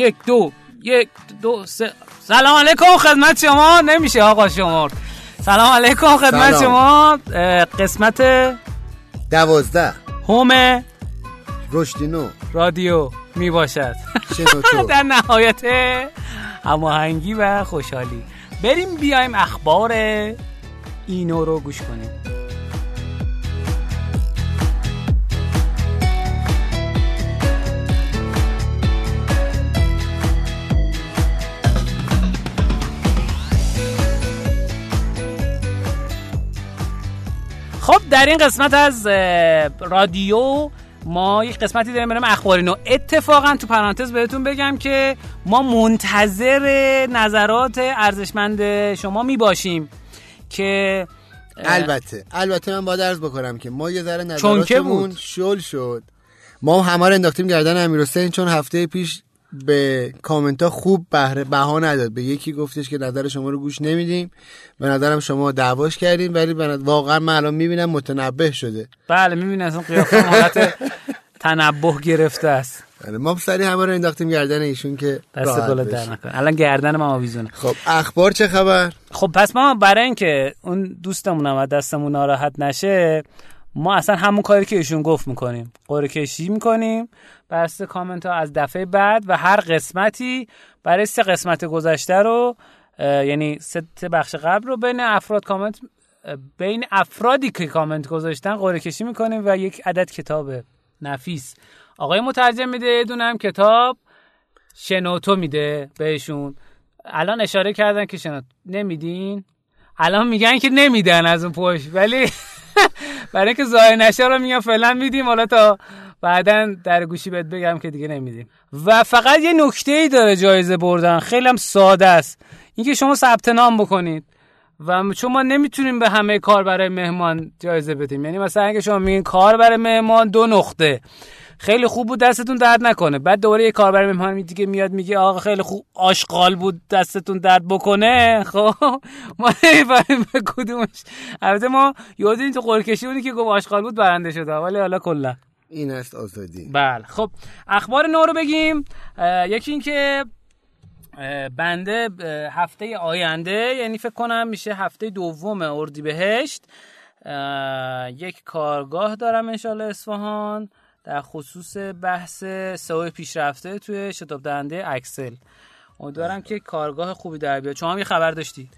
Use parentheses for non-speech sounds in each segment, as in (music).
یک دو یک دو سه. سلام علیکم خدمت شما. نمیشه آقا شما سلام علیکم خدمت سلام. شما. قسمت دوازده. هوم رشدینو. رادیو می باشد (laughs) در نهایت هماهنگی و خوشحالی. بریم بیایم اخبار اینو رو گوش کنیم. خب در این قسمت از رادیو ما یک قسمتی داریم بریم اخبارینو اتفاقا تو پرانتز بهتون بگم که ما منتظر نظرات ارزشمند شما می باشیم که البته البته من باید عرض بکنم که ما یه ذره نظراتمون. شل شد ما همه رو انداختیم گردن امیر حسین چون هفته پیش به کامنت ها خوب بهره بها نداد. به یکی گفتش که نظر شما رو گوش نمیدیم. به نظرم شما دعواش کردیم ولی واقعا من الان می‌بینم متنبه شده. بله می‌بینی اصلا قیافه حالت تنبه گرفته است. آره، ما سری همه رو انداختیم گردن ایشون که دست بشه. در نکن الان گردن ما آویزونه. خب اخبار چه خبر؟ خب پس ما برای اینکه اون دوستمون هم دستمون ناراحت نشه ما اصلا همون کاری که ایشون گفت می‌کنیم. قرعه کشی می‌کنیم. بر کامنت ها از دفعه بعد و هر قسمتی برای سه قسمت گذشته رو یعنی سه بخش قبل رو بین افراد کامنت بین افرادی که کامنت گذاشتن قرعه کشی می‌کنیم و یک عدد کتاب نفیس. آقای مترجم میده یه دونه هم کتاب شنوتو میده بهشون. الان اشاره کردن که شنوتو نمیدین؟ الان میگن که نمیدن از اون پشت ولی (laughs) برای اینکه ظاهر نشه رو میگن فعلا میدیم. حالا تا بعدا در گوشی بهت بگم که دیگه نمیدیم. و فقط یه نکته ای داره جایزه بردن. خیلی هم ساده است. اینکه شما ثبت نام بکنید. و چون ما نمی‌تونیم به همه کار برای مهمان جایزه بدیم. یعنی مثلا اگه شما میگین کار برای مهمان دو نقطه. خیلی خوب بود دستتون درد نکنه. بعد دوباره یه کار برای مهمان دیگه میاد میگه آقا خیلی خوب آشغال بود دستتون درد بکنه. (laughs) خب ما نمی‌فهمیم به کدومش. البته ما یادین تو قرعه کشی بودی که گفت آشغال بود برنده شده. ولی حالا کلا. این است آزادی. بله. خب اخبار نو رو بگیم. یکی این که بنده هفته آینده یعنی فکر کنم میشه هفته دوم اردیبهشت. یک کارگاه دارم انشالله اصفهان. در خصوص بحث سئو پیشرفته توی شتاب دهنده اکسل. امیدوارم که کارگاه خوبی در بیاد. شما هم یه خبر داشتی؟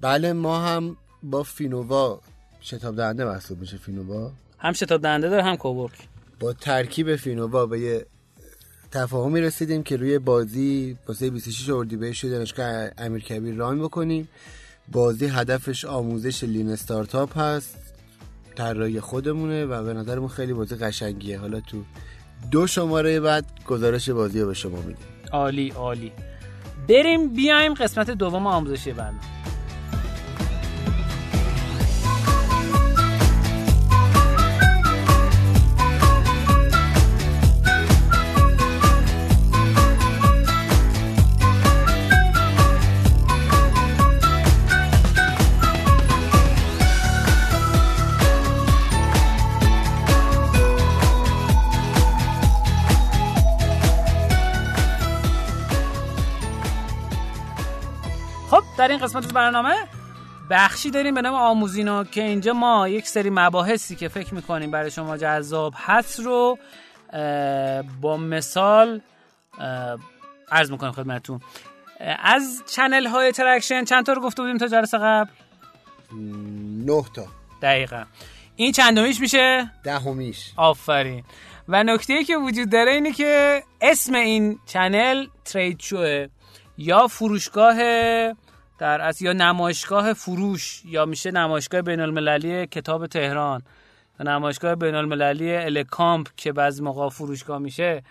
بله ما هم با فینووا شتاب دهنده محسوب میشه فینووا. هم شتاب دهنده داره هم کوورک با ترکیب فینووا به یه تفاهمی رسیدیم که روی بازی واسه 26 اردیبهشت دانشگاه امیرکبیر ران بکنیم بازی هدفش آموزش لین استارتاپ هست. طراحی خودمونه و به نظرمون خیلی بازی قشنگیه. حالا تو دو شماره بعد گزارش بازی رو به شما میدیم. عالی عالی. بریم بیایم قسمت دوم آموزشی برنامه. قسمت از برنامه بخشی داریم به نام آموزینا که اینجا ما یک سری مباحثی که فکر می‌کنیم برای شما جذاب هست رو با مثال عرض می‌کنم خدمتتون. از channel های traction چند تا رو گفته بودیم تا جلسه قبل؟ نه تا. دقیقا. این چندمیش میشه؟ دهمیش. آفرین. و نکته که وجود داره اینه که اسم این channel trade show ه یا فروشگاه در اصل یا نمایشگاه فروش یا میشه نمایشگاه بین المللی کتاب تهران. یا نمایشگاه بین المللی الکامپ که بعضی موقع فروشگاه میشه.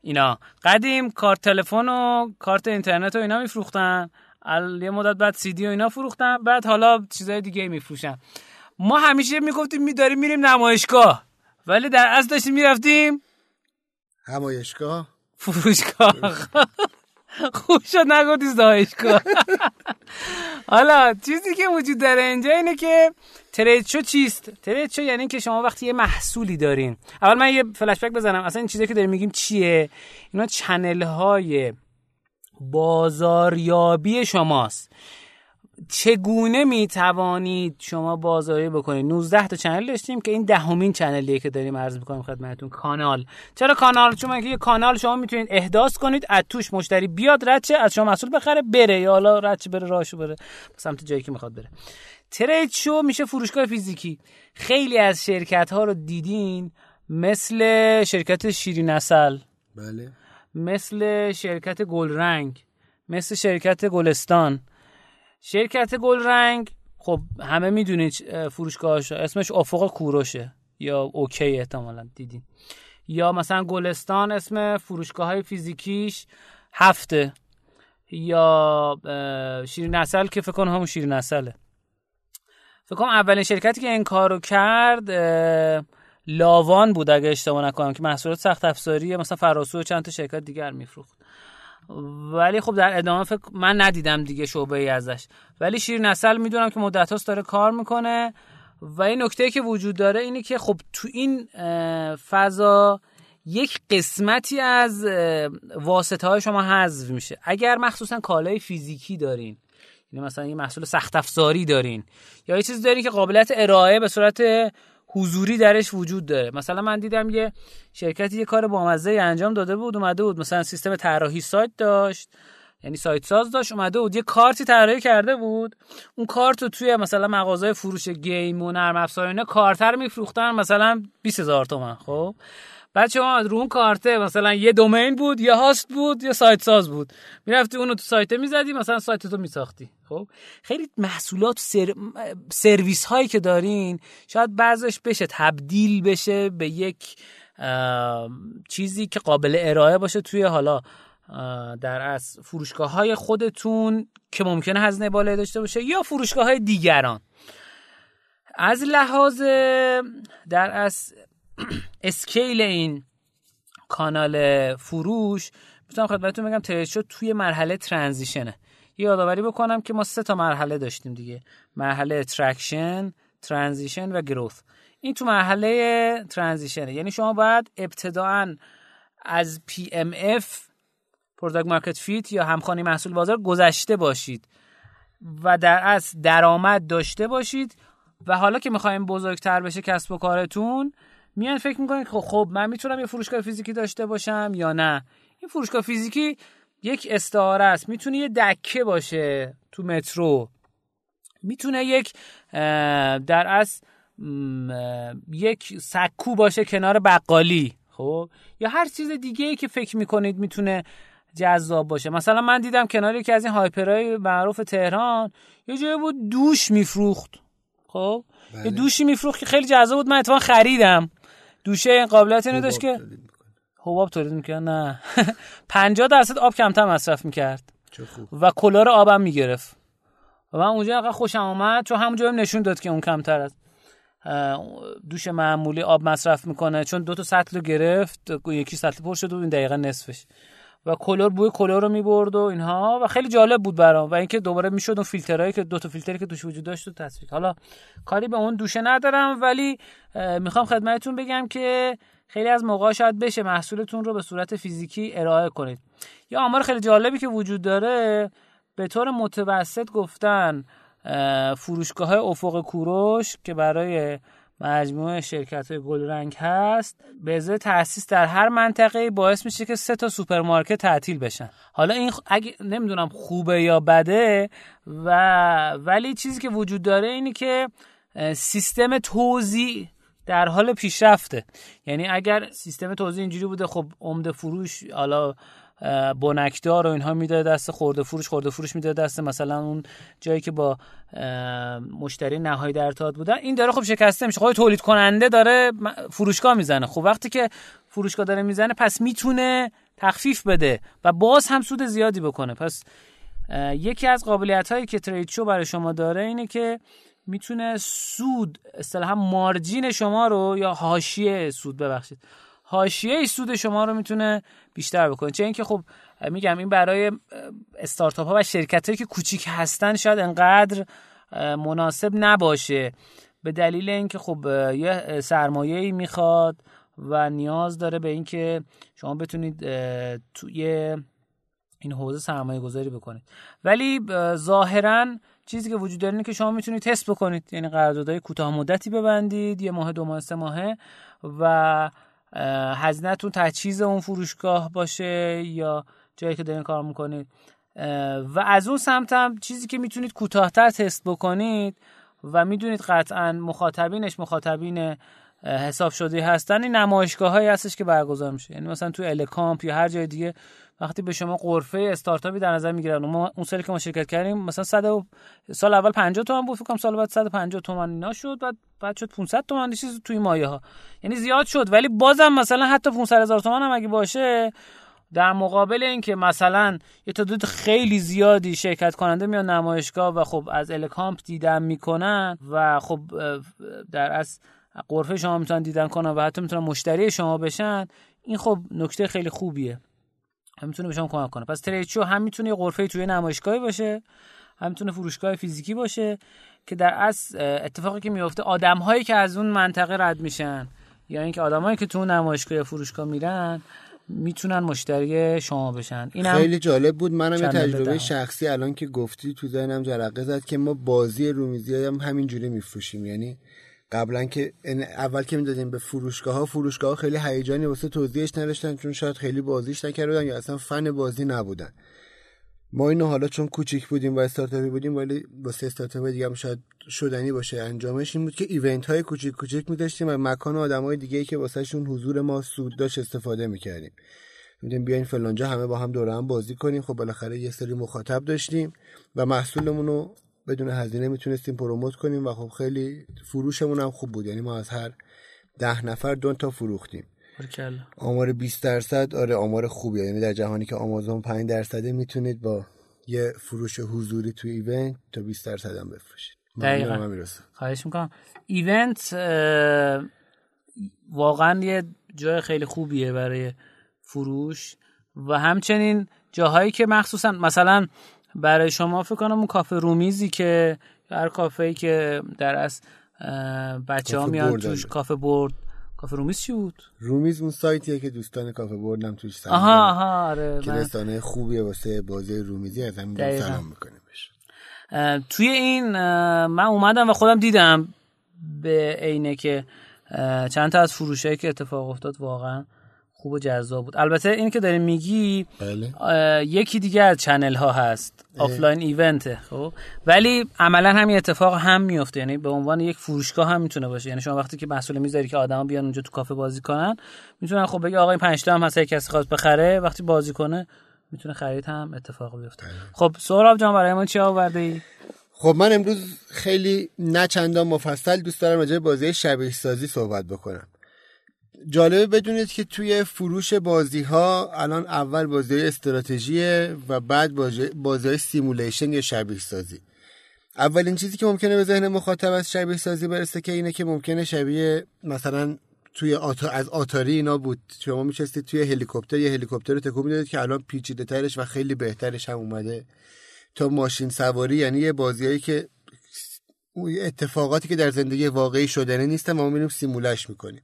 اینا. قدیم کارت تلفن و کارت اینترنت و اینا میفروختن. یه مدت بعد سی دی و اینا فروختن. بعد حالا چیزای دیگه میفروشن. ما همیشه می‌گفتیم می داریم میریم نمایشگاه. ولی در اصل داشتیم می‌رفتیم همایشگاه فروشگاه. (laughs) (laughs) خوب شد نگفتی زایشگاه حالا چیزی که وجود داره اینجا اینه که ترید شو چیست؟ ترید شو یعنی که شما وقتی یه محصولی دارین. اول من یه فلش بک بزنم. اصلا این چیزی که داریم میگیم چیه؟ اینا چنل های بازاریابی شماست. چگونه می توانید شما بازاری بکنید؟ 19 تا چنل داشتیم که این دهمین چنلیه که داریم عرض می‌کنیم خدمتتون. کانال. چرا کانال؟ چون یه کانال شما می‌تونید احداث کنید از توش مشتری بیاد رچه از شما محصول بخره بره. یا حالا رچه بره راشو بره. سمت جایی که می‌خواد بره. ترید شو میشه فروشگاه فیزیکی. خیلی از شرکت ها رو دیدین مثل شرکت شیرین اصل بله. مثل شرکت گلرنگ. مثل شرکت گلستان. شرکت گلرنگ خب همه می‌دونید فروشگاهش اسمش افق کوروشه یا اوکی احتمالا دیدین. یا مثلا گلستان اسم فروشگاه های فیزیکیش هفته. یا شیرین اصل که فکر کنم همون شیرین اصله فکر کنم اولین شرکتی که این کارو کرد لاوان بود اگه اشتباه نکنم که محصولات سخت افزاری مثلا فراسو و چند تا شرکت دیگر میفروخت. ولی خب در ادامه فکر من ندیدم دیگه شعبه ای ازش. ولی شیر نسل می‌دونم که مدت هاست داره کار می‌کنه. و این نکته که وجود داره اینه که خب تو این فضا یک قسمتی از واسطه های شما حذف میشه. اگر مخصوصا کالای فیزیکی دارین یعنی مثلا یه محصول سخت افزاری دارین یا یه چیزی دارین که قابلیت ارائه به صورت حضوری درش وجود داره. مثلا من دیدم یه شرکتی یه کار بامزه انجام داده بود اومده بود مثلا سیستم طراحی سایت داشت یعنی سایت ساز داشت اومده بود یه کارتی طراحی کرده بود. اون کارت رو توی مثلا مغازه فروش گیم و نرم افزار اینا کارتر میفروختن مثلا 20000 تومن خب؟ بعد شما رو اون کارته مثلا یه دومین بود یا هاست بود یا سایت ساز بود. می‌رفتی اونو تو سایت می‌زدی مثلا سایت تو میساختی. خب؟ خیلی محصولات سر... سرویس هایی که دارین شاید بعضش بشه تبدیل بشه به یک چیزی که قابل ارائه باشه توی حالا در واقع فروشگاه های خودتون که ممکنه هزینه بالایی داشته باشه یا فروشگاه های دیگران. از لحاظ در واقع scale این کانال فروش می‌تونم خدمتتون بگم trade توی مرحله transition ه. یادآوری بکنم که ما سه تا مرحله داشتیم دیگه. مرحله traction transition و growth این تو مرحله transition ه. یعنی شما باید ابتدائا از PMF product market fit یا همخوانی محصول بازار گذشته باشید و در واقع درآمد داشته باشید و حالا که می‌خوایم بزرگتر بشه کسب و کارتون میان فکر می‌کنید خب خب من می‌تونم یه فروشگاه فیزیکی داشته باشم یا نه. این فروشگاه فیزیکی یک استعاره است. می‌تونه یه دکه باشه تو مترو. می‌تونه یک در واقع یک سکو باشه کنار بقالی خب؟ یا هر چیز دیگه ای که فکر می‌کنید می‌تونه جذاب باشه. مثلا من دیدم کنار یکی از این هایپرهای معروف تهران یه جایی بود دوش میفروخت خب؟ یه بله. دوشی میفروخت که خیلی جذاب بود. من اتفاقا خریدم. دوشه این قابلیت اینو داشت که حباب تولید می‌کرد نه. (laughs) 50 درصد آب کمتر مصرف می‌کرد. و کلار آبم می‌گرفت. و من اونجا انقدر خوشم آمد چون همونجا هم نشون داد که اون کمتر از دوش معمولی آب مصرف می‌کنه چون دو تا سطل رو گرفت یکی سطل پر شد و این دقیقا نصفش. و کلور بوی کلور رو می‌برد و اینها و خیلی جالب بود برام و اینکه دوباره می‌شد اون فیلترهایی که دو تا فیلتری که توش وجود داشت تو تصویر حالا کاری به اون دوشه ندارم ولی می‌خوام خدمتتون بگم که خیلی از موقع شاید بشه محصولتون رو به صورت فیزیکی ارائه کنید. یا آمار خیلی جالبی که وجود داره به طور متوسط گفتن فروشگاه های افق کوروش که برای مجموعه شرکت های گلرنگ هست. به ازای تاسیس در هر منطقه باعث میشه که سه تا سوپرمارکت تعطیل بشن. حالا این اگه نمی‌دونم خوبه یا بده و ولی چیزی که وجود داره اینه که سیستم توزیع در حال پیشرفته. یعنی اگر سیستم توزیع اینجوری بوده خب عمده فروش حالا بنکدار و اینها می‌داد دست خورده فروش خورده فروش می‌داد دست مثلا اون جایی که با مشتری نهایی در ارتباط بودن. این داره خب شکسته میشه. خب تولید کننده داره فروشگاه می‌زنه. خب وقتی که فروشگاه داره می‌زنه پس می‌تونه تخفیف بده و باز هم سود زیادی بکنه. پس یکی از قابلیت هایی که ترید شو برای شما داره اینه که می‌تونه سود اصطلاحا مارجین شما رو یا حاشیه سود ببخشید. حاشیه سود شما رو می‌تونه بیشتر بکنه. چه اینکه خب میگم این برای استارتاپ ها و شرکت هایی که کوچیک هستن شاید انقدر مناسب نباشه. به دلیل اینکه خب یه سرمایه می‌خواد و نیاز داره به اینکه شما بتونید توی این حوزه سرمایه گذاری بکنید. ولی ظاهرا چیزی که وجود داره اینه که شما می‌تونید تست بکنید. یعنی قراردادهای کوتاه مدتی ببندید یه ماه دو ماه سه ماهه و هزینهتون تجهیز اون فروشگاه باشه یا جایی که دارین کار می‌کنید. و از اون سمت هم چیزی که می‌تونید کوتاهتر تست بکنید و می‌دونید قطعا مخاطبینش مخاطبین حساب شده هستن این نمایشگاه هایی هستش که برگزار میشه. یعنی مثلا تو الکامپ یا هر جای دیگه وقتی به شما قرفه استارتاپی در نظر می‌گیرن ما اون سالی که ما شرکت کردیم مثلا 100 سال اول 50 تومن بود فکر سال بعد 150 تومن اینا شد بعد بعد شد 500 تومن چیز توی مایه ها یعنی زیاد شد ولی بازم مثلا حتی 500 هزار تومن هم اگه باشه در مقابل اینکه مثلا یه تعداد خیلی زیادی شرکت کننده میان نمایشگاه و خب از الکامپ دیدن می‌کنن و خب در از قرفه شما می‌تونن دیدن کنن و حتی می‌تونن مشتری شما بشن این خب نکته خیلی خوبیه. می‌تونه به شما کمک کنه. پس تریچو هم می‌تونه قرفه توی نمایشگاهی باشه هم می‌تونه فروشگاه فیزیکی باشه که در از اتفاقی که میفته آدم هایی که از اون منطقه رد میشن یا اینکه آدمایی که تو اون نمایشگاه یا فروشگاه میرن می‌تونن مشتری شما بشن. این خیلی جالب بود. منم یه تجربه شخصی الان که گفتی تو ذهنم جرقه زد که ما بازی رومیزی هم همینجوری میفروشیم. یعنی قبلا که اول که می‌دادیم به فروشگاه ها فروشگاه ها خیلی هیجانی واسه توضیحش نداشتن چون شاید خیلی بازیش نکردن یا اصلا فن بازی نبودن. ما اینو حالا چون کوچیک بودیم و استارتاپی بودیم ولی واسه استارتاپ دیگه هم شاید شدنی باشه. انجامش این بود که ایونت های کوچیک کوچیک می‌داشتیم و مکان آدم های دیگه ای که واسهشون حضور ما سود داشت استفاده می‌کردیم. میدیم بیاین فلانجا همه با هم دور هم بازی کنیم. خب بالاخره یه سری مخاطب داشتیم و محصولمون رو بدون هزینه می‌تونستیم پروموت کنیم و خب خیلی فروشمون هم خوب بود. یعنی ما از هر ده نفر دو تا فروختیم. آمار 20 درصد آره آمار خوبیه. یعنی در جهانی که آمازون 5 درصده می‌تونید با یه فروش حضوری تو ایونت تا 20 درصد هم بفروشید. دقیقا. خواهش می‌کنم. ایونت واقعا یه جای خیلی خوبیه برای فروش. و همچنین جاهایی که مخصوصا مثلا برای شما فکر کنم اون کافه رومیزی که هر کافه که در از بچه ها میان توش کافه برد. کافه رومیز چی بود؟ رومیز اون سایتیه که دوستان کافه بردم توش سلام آها آها آره که رسانه خوبیه واسه بازی رومیزی از همین سلام می‌کنیم توی این من اومدم و خودم دیدم به عینه که چند تا از فروشایی که اتفاق افتاد واقعا خوب و جذاب بود. البته این که داری میگی بله. یکی دیگه از channel ها هست offline event ه خب. ولی عملا همین اتفاق هم میفته یعنی به عنوان یک فروشگاه هم می‌تونه باشه. یعنی شما وقتی که محصول می‌ذاری که آدما بیان اونجا تو کافه بازی کنن می‌تونن خب بگی آقا این 5 تا هم هست کسی خواست بخره وقتی بازی کنه می‌تونه خرید هم اتفاق بیفته. بله. خب سهراب جان برای ما چی آورده ای خب من امروز خیلی نه چندان مفصل دوست دارم راجع بازی شبیه سازی صحبت بکنم. جالبه بدونید که توی فروش بازی ها الان اول بازی استراتژی و بعد بازی simulation یا شبیه سازی اولین چیزی که ممکنه به ذهن مخاطب از شبیه سازی برسه که اینه که ممکنه شبیه مثلا توی آتا... از آتاری اینا بود. شما میشستید توی هلیکوپتر یه هلیکوپتر رو تکون می‌دادید که الان پیچیده ترش و خیلی بهترش هم اومده. تا ماشین سواری یعنی یه بازیایی که اتفاقاتی که در زندگی واقعی شدنه نیستن ما میریم سیمولش می‌کنیم.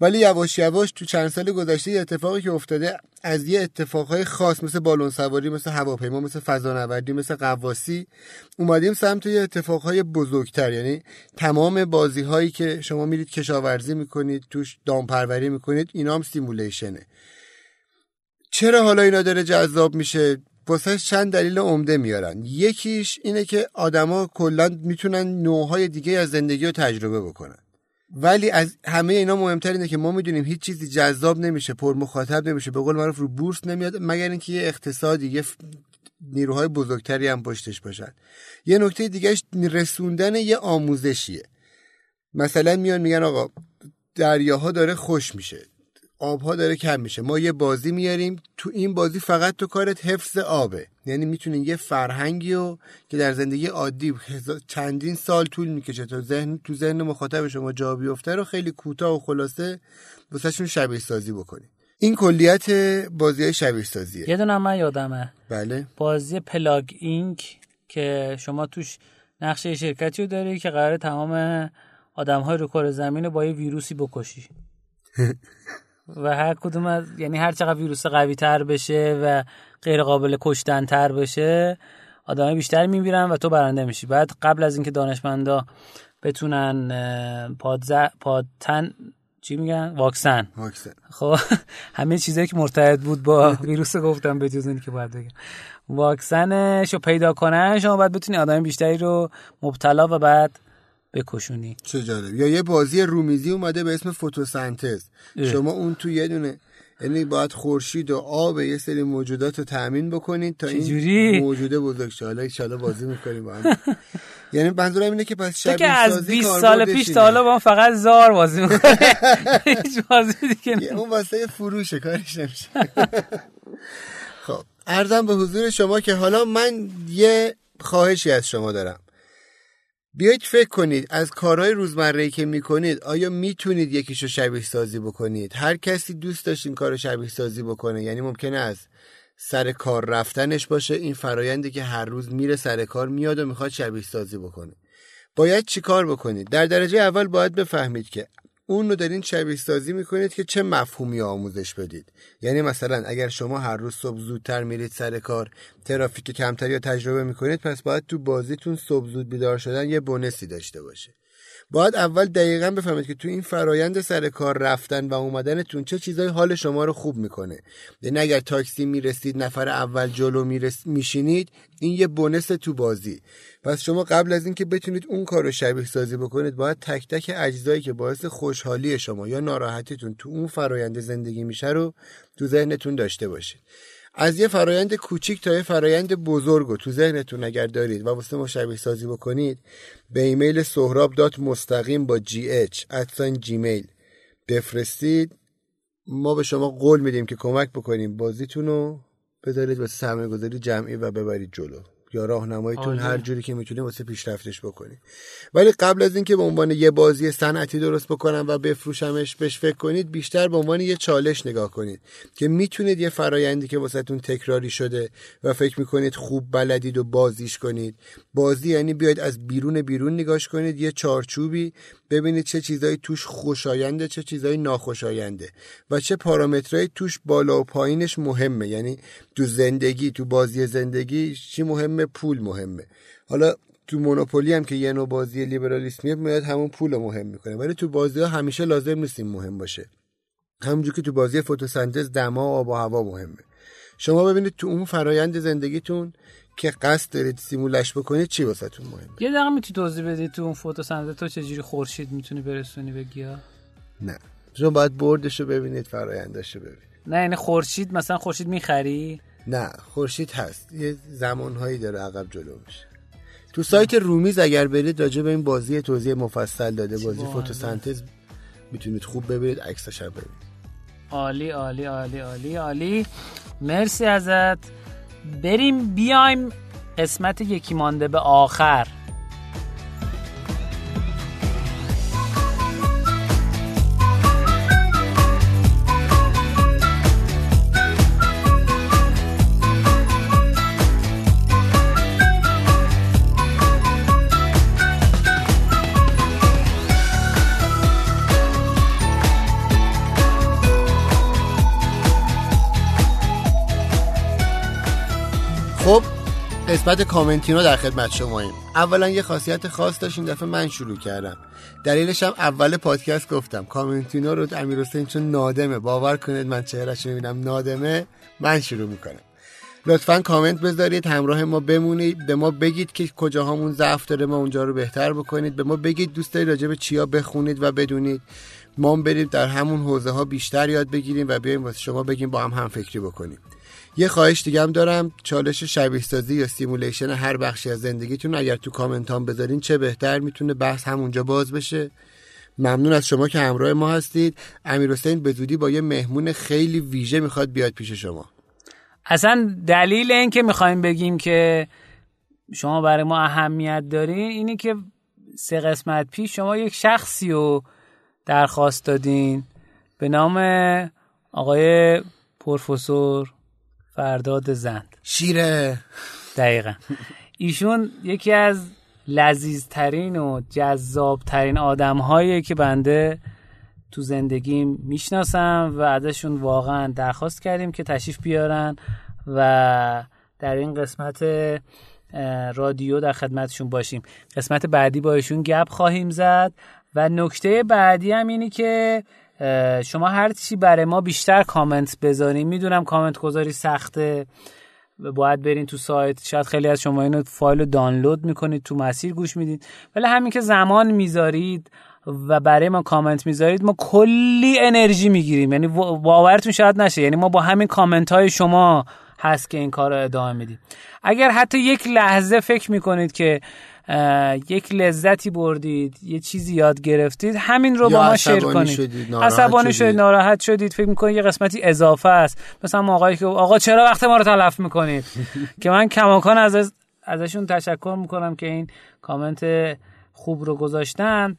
ولی یواش یواش تو چند سال گذشته یه اتفاقی که افتاده از یه اتفاقهای خاص مثل بالون سواری مثل هواپیما مثل فضانوردی مثل قواسی اومدیم سمت یه اتفاقهای بزرگتر. یعنی تمام بازی هایی که شما میرید کشاورزی می‌کنید توش دامپروری می‌کنید اینا هم سیمولیشنه. چرا حالا اینا داره جذاب میشه؟ واسه چند دلیل عمده میارن. یکیش اینه که آدما کلا می‌تونن نوعهای دیگه از زندگی رو تجربه بکنن. ولی از همه اینا مهمتر اینه که ما می‌دونیم هیچ چیزی جذاب نمیشه پر مخاطب نمیشه به قول معروف رو بورس نمیاد مگر اینکه یه اقتصادی یه نیروهای بزرگتری هم پشتش باشن. یه نکته دیگهش رسوندن یه آموزشیه. مثلا میان میگن آقا دریاها داره خوش میشه. آبها داره کم میشه. ما یه بازی میاریم تو این بازی فقط تو کارت حفظ آبه. یعنی می‌تونین یه فرهنگی رو که در زندگی عادی چندین سال طول می‌کشه تا ذهن تو ذهن مخاطب شما جا بیفته رو خیلی کوتاه و خلاصه واسهشون شبیه سازی بکنید این کلیت بازی های شبیه سازیه. یه دونه من یادمه. بله. بازی پلاگ اینک که شما توش نقشه شرکتی رو داری که قرار تمام آدم های رو کار زمین رو با یه ویروسی بکشی. (laughs) و هر کدوم از یعنی هر چقدر ویروس قوی تر بشه و غیر قابل کشتن تر بشه آدمای بیشتر میمیرن و تو برنده میشی. بعد قبل از اینکه دانشمندا بتونن پادز پادتن چی میگن؟ واکسن. واکسن. خب (laughs) همه چیزایی که مرتبط بود با (laughs) ویروس گفتم به جز که باید بگم. واکسنش رو پیدا کنن شما باید بتونی آدم بیشتری رو مبتلا و بعد بکشونی. چه جالب. یا یه بازی رومیزی اومده به اسم فتوسنتز شما اون تو یه دونه یعنی باید خورشید و آب یه سری موجودات رو تامین بکنید تا این موجوده بزرگ شه. حالا ان بازی می‌کنیم با هم. (laughs) یعنی منظورم اینه که پس شبیه از 20 سال پیش تا حالا با فقط زار بازی می‌کنیم (laughs) هیچ بازی دیگه اون واسه فروشه کارش نمیشه. (laughs) خب ارزم به حضور شما که حالا من یه خواهشی از شما دارم. بیایید فکر کنید از کارهای روزمره که می‌کنید آیا می‌تونید یکیشو شبیه سازی بکنید؟ هر کسی دوست داشت این کار شبیه سازی بکنه یعنی ممکنه از سر کار رفتنش باشه این فرایندی که هر روز میره سر کار میاد و می‌خواد شبیه سازی بکنه. باید چیکار بکنید؟ در درجه اول باید بفهمید که اون رو دارین شبیه سازی می‌کنید که چه مفهومی آموزش بدید. یعنی مثلا اگر شما هر روز صبح زودتر میرید سر کار ترافیک کمتری رو تجربه می‌کنید پس باید تو بازیتون صبح زود بیدار شدن یه بونسی داشته باشه. باید اول دقیقا بفهمید که تو این فرایند سر کار رفتن و اومدنتون چه چیزای حال شما رو خوب می‌کنه. یعنی اگر تاکسی می‌رسید نفر اول جلو میرس... میشینید این یه bonus تو بازی. پس شما قبل از اینکه بتونید اون کار رو شبیه سازی بکنید باید تک تک اجزایی که باعث خوشحالی شما یا ناراحتیتون تو اون فرایند زندگی میشه رو تو ذهنتون داشته باشید. از یه فرایند کوچیک تا یه فرایند بزرگ و تو ذهنتون اگر دارید و واسه ما شبیه سازی بکنید به ایمیل سهراب dot مستقیم با H at sign Gmail بفرستید. ما به شما قول میدیم که کمک بکنیم بازیتون رو بذارید واسه سرمایه گذاری جمعی و ببرید جلو. یا راهنماییتون هر جوری که می‌تونید واسه پیشرفتش بکنید ولی قبل از اینکه به عنوان یه بازی صنعتی درست بکنم و بفروشمش بهش فکر کنید بیشتر به عنوان یه چالش نگاه کنید که می‌تونید یه فرایندی که واسهتون تکراری شده و فکر می‌کنید خوب بلدید و بازیش کنید. بازی یعنی بیاید از بیرون بیرون نگاش کنید یه چارچوبی ببینید چه چیزایی توش خوشاینده چه چیزایی ناخوشاینده و چه پارامترهایی توش بالا و پایینش مهمه. یعنی تو زندگی تو بازی زندگی چی مهمه؟ پول مهمه. حالا تو مونوپولی هم که یه نوع بازی لیبرالیسمیه میاد همون پول رو مهم می‌کنه. ولی تو بازی ها همیشه لازم نیستیم مهم باشه. همونجور که تو بازی فتوسنتز دما و آب و هوا مهمه. شما ببینید تو اون فرایند زندگیتون که قصد دارید سیمولش بکنید چی واسهتون مهمه؟ یه دقیقه می‌تونی توضیح بدید تو اون فتوسنتز تو چجوری خورشید می‌تونی برسونی به گیاه؟ نه. شما باید بردش رو ببینید فرایندش رو ببینید. نه یعنی خورشید مثلا خورشید می‌خری؟ نه خورشید هست. یه زمانهایی داره عقب جلو میشه. تو سایت رومیز اگر برید راجع به این بازی توضیح مفصل داده بازی فتوسنتز می‌تونید خوب ببینید عکسش هم ببینید. عالی عالی عالی عالی عالی. مرسی ازت. بریم بیایم قسمت یکی مانده به آخر. قسمت کامنتینو در خدمت شماییم. اولا یه خاصیت خاص داشت این دفعه من شروع کردم. دلیلش هم اول پادکست گفتم. کامنتینو رو امیر حسین چون نادمه. باور کنید من چهرش می‌بینم نادمه. من شروع می‌کنم. لطفا کامنت بذارید. همراه ما بمونید. به ما بگید که کجاهامون ضعف داره. ما اونجا رو بهتر بکنید. به ما بگید دوست دارید راجع به چیا بخونید و بدونید. ما بریم در همون حوزه ها بیشتر یاد بگیریم و بیایم واسه شما بگیم با هم هم فکری بکنیم. یه خواهش دیگه هم دارم چالش شبیه سازی یا simulation هر بخشی از زندگیتون اگر تو کامنت هم بذارین چه بهتر می‌تونه بحث همونجا باز بشه. ممنون از شما که همراه ما هستید. امیر حسین به زودی با یه مهمون خیلی ویژه می‌خواد بیاد پیش شما. اصلا دلیل این که می‌خوایم بگیم که شما برای ما اهمیت دارین اینه که سه قسمت پیش شما یک شخصی رو درخواست دادین به نام آقای پروفسور فرداد زند. شیره دقیقا. ایشون یکی از لذیذترین و جذابترین آدم هایی که بنده تو زندگیم می‌شناسم و ازشون واقعا درخواست کردیم که تشریف بیارن و در این قسمت رادیو در خدمتشون باشیم. قسمت بعدی با ایشون گپ خواهیم زد و نکته بعدی هم اینی که شما هر چی برای ما بیشتر کامنت بذارین می‌دونم کامنت گذاری سخته. باید برین تو سایت. شاید خیلی از شما اینو فایل دانلود می‌کنید تو مسیر گوش می‌دید. ولی همین که زمان می‌ذارید و برای ما کامنت می‌ذارید ما کلی انرژی می‌گیریم. یعنی باورتون شاید نشه. یعنی ما با همین کامنت های شما هست که این کار رو ادامه میدیم. اگر حتی یک لحظه فکر می‌کنید که یک لذتی بردید یه چیزی یاد گرفتید همین رو با ما شیر کنید. عصبانی شدید؟ ناراحت شدید فکر می‌کنید یه قسمتی اضافه است. مثلا آقایی که آقا چرا وقت ما رو تلف می‌کنید؟ (laughs) که من کماکان از ازشون تشکر می‌کنم که این کامنت خوب رو گذاشتن.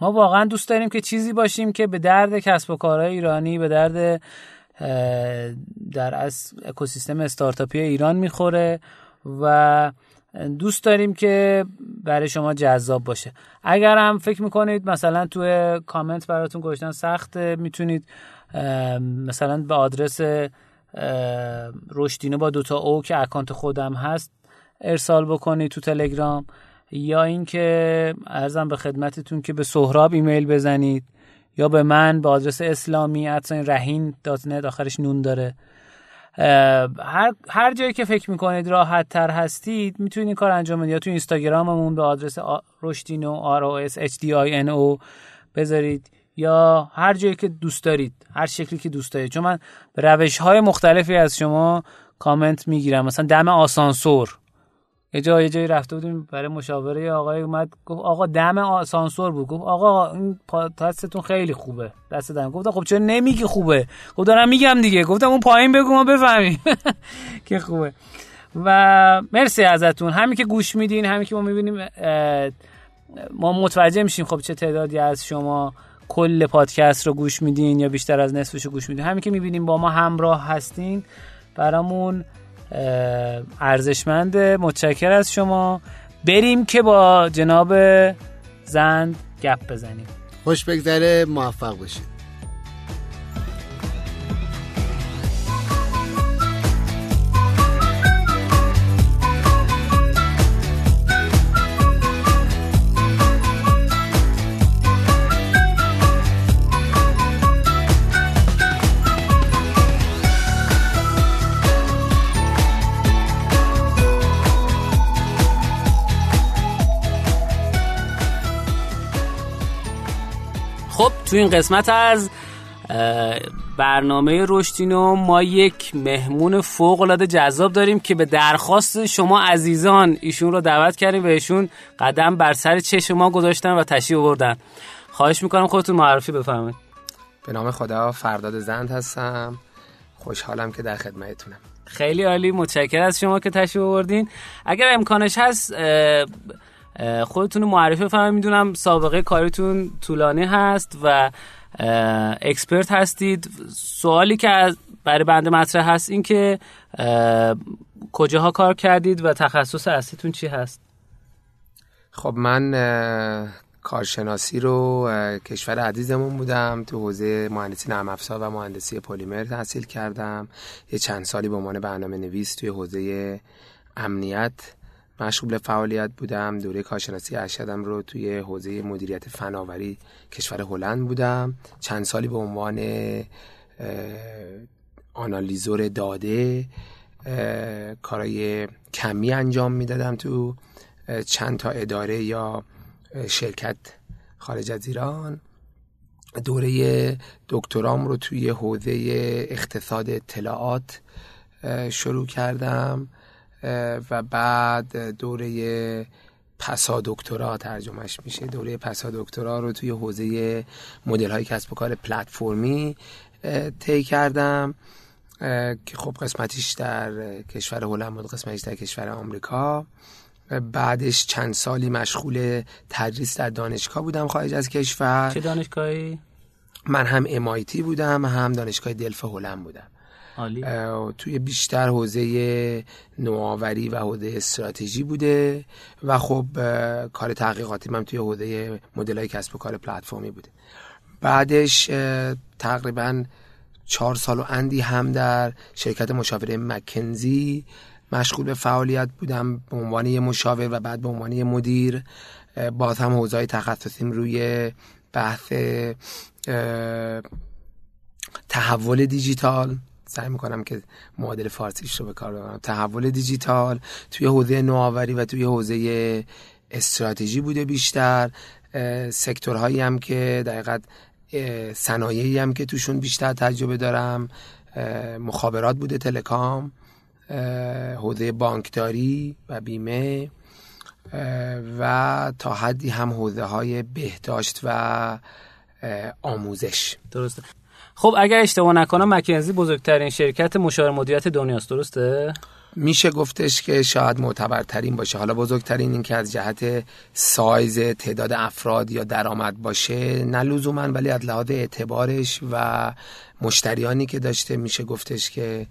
ما واقعا دوست داریم که چیزی باشیم که به درد کسب و کارهای ایرانی به درد در از اکوسیستم استارتاپی ایران می‌خوره و دوست داریم که برای شما جذاب باشه. اگر هم فکر می‌کنید مثلا توی کامنت براتون گذاشتن سخت می‌تونید مثلا به آدرس رشدینو با دوتا او که اکانت خودم هست ارسال بکنید تو تلگرام. یا اینکه عرضم به خدمتتون که به سهراب ایمیل بزنید یا به من به آدرس اسلامی رهین dot آخرش نون داره. هر, هر جایی که فکر می‌کنید راحت تر هستید می‌تونید این کار انجام بدید. یا تو اینستاگراممون به آدرس رشدینو R O S H D I N O بذارید. یا هر جایی که دوست دارید هر شکلی که دوست دارید. چون من به روش های مختلفی از شما کامنت می‌گیرم. مثلا دم آسانسور. یه جایی جایی رفته بودیم برای مشاوره آقای اومد گفت آقا دم آسانسور بود. گفت آقا این پادکستتون خیلی خوبه. دست دم. گفتم خب چرا نمیگی خوبه؟ گفت دارم میگم دیگه. گفتم اون پایین بگو ما بفهمیم. (laughs) که خوبه. و مرسی ازتون. همین که گوش میدین همین که ما می‌بینیم ما متوجه میشیم خب چه تعدادی از شما کل پادکست رو گوش میدین یا بیشتر از نصفش رو گوش میدین. همین که می‌بینیم با ما همراه هستین برامون ارزشمند متشکر از شما. بریم که با جناب زند گپ بزنیم. خوش بگذره موفق باشید. تو این قسمت از برنامه رشدینو ما یک مهمون فوق العاده جذاب داریم که به درخواست شما عزیزان ایشون رو دعوت کردیم بهشون قدم بر سر چه ما گذاشتن و تشریف آوردن. خواهش می‌کنم خودتون معرفی بفرمایید. به نام خدا فرداد زند هستم. خوشحالم که در خدمتتونم. خیلی عالی متشکر از شما که تشریف آوردین. اگر امکانش هست خودتون معرفی بفرمایید. می‌دونم سابقه کارتون طولانی هست و expert هستید. سوالی که برای بنده مطرح هست این که کجاها کار کردید و تخصص اصلیتون چی هست؟ خب من کارشناسی رو کشور عزیزمون بودم. تو حوزه مهندسی نرم افزار و مهندسی پلیمر تحصیل کردم. یه چند سالی به عنوان برنامه نویس توی حوزه امنیت مشغول فعالیت بودم. دوره کارشناسی ارشدم رو توی حوزه مدیریت فناوری کشور هلند بودم. چند سالی به عنوان آنالیزور داده کارای کمی انجام می‌دادم تو چند تا اداره یا شرکت خارج از ایران. دوره دکترام رو توی حوزه اقتصاد اطلاعات شروع کردم. و بعد دوره پسا دکترا ترجمهش میشه. دوره پسا دکترا رو توی حوزه مدل های کسب و کار پلتفرمی طی کردم که خب قسمتیش در کشور هلند بود قسمتیش در کشور آمریکا. بعدش چند سالی مشغول تدریس در دانشگاه بودم خارج از کشور. چه دانشگاهی؟ من هم MIT بودم هم دانشگاه دلف هلند بودم. توی بیشتر حوزه نوآوری و حوزه استراتژی بوده و خب کار تحقیقاتی من توی حوزه مدل های کسب و کار پلتفرمی بوده. بعدش تقریبا چهار سال و اندی هم در شرکت مشاوره مکنزی مشغول به فعالیت بودم به عنوان مشاور و بعد به عنوان مدیر. باز هم حوزه تخصصیم روی بحث تحول دیجیتال. سعی می‌کنم که معادل فارسیش رو به کار ببرم. تحول دیجیتال توی حوزه نوآوری و توی حوزه استراتژی بوده بیشتر. سکتورهایی هم که دقیقا صنایعی هم که توشون بیشتر تجربه دارم. مخابرات بوده تلکام. حوزه بانکداری و بیمه. و تا حدی هم حوزه های بهداشت و آموزش. درسته. خب اگر اشتباه نکنم مکنزی بزرگترین شرکت مشاور مدیریت دنیاست درسته؟ میشه گفتش که شاید معتبرترین باشه. حالا بزرگترین این که از جهت سایز تعداد افراد یا درآمد باشه نه لزوما ولی از لحاظ اعتبارش و مشتریانی که داشته میشه گفتش که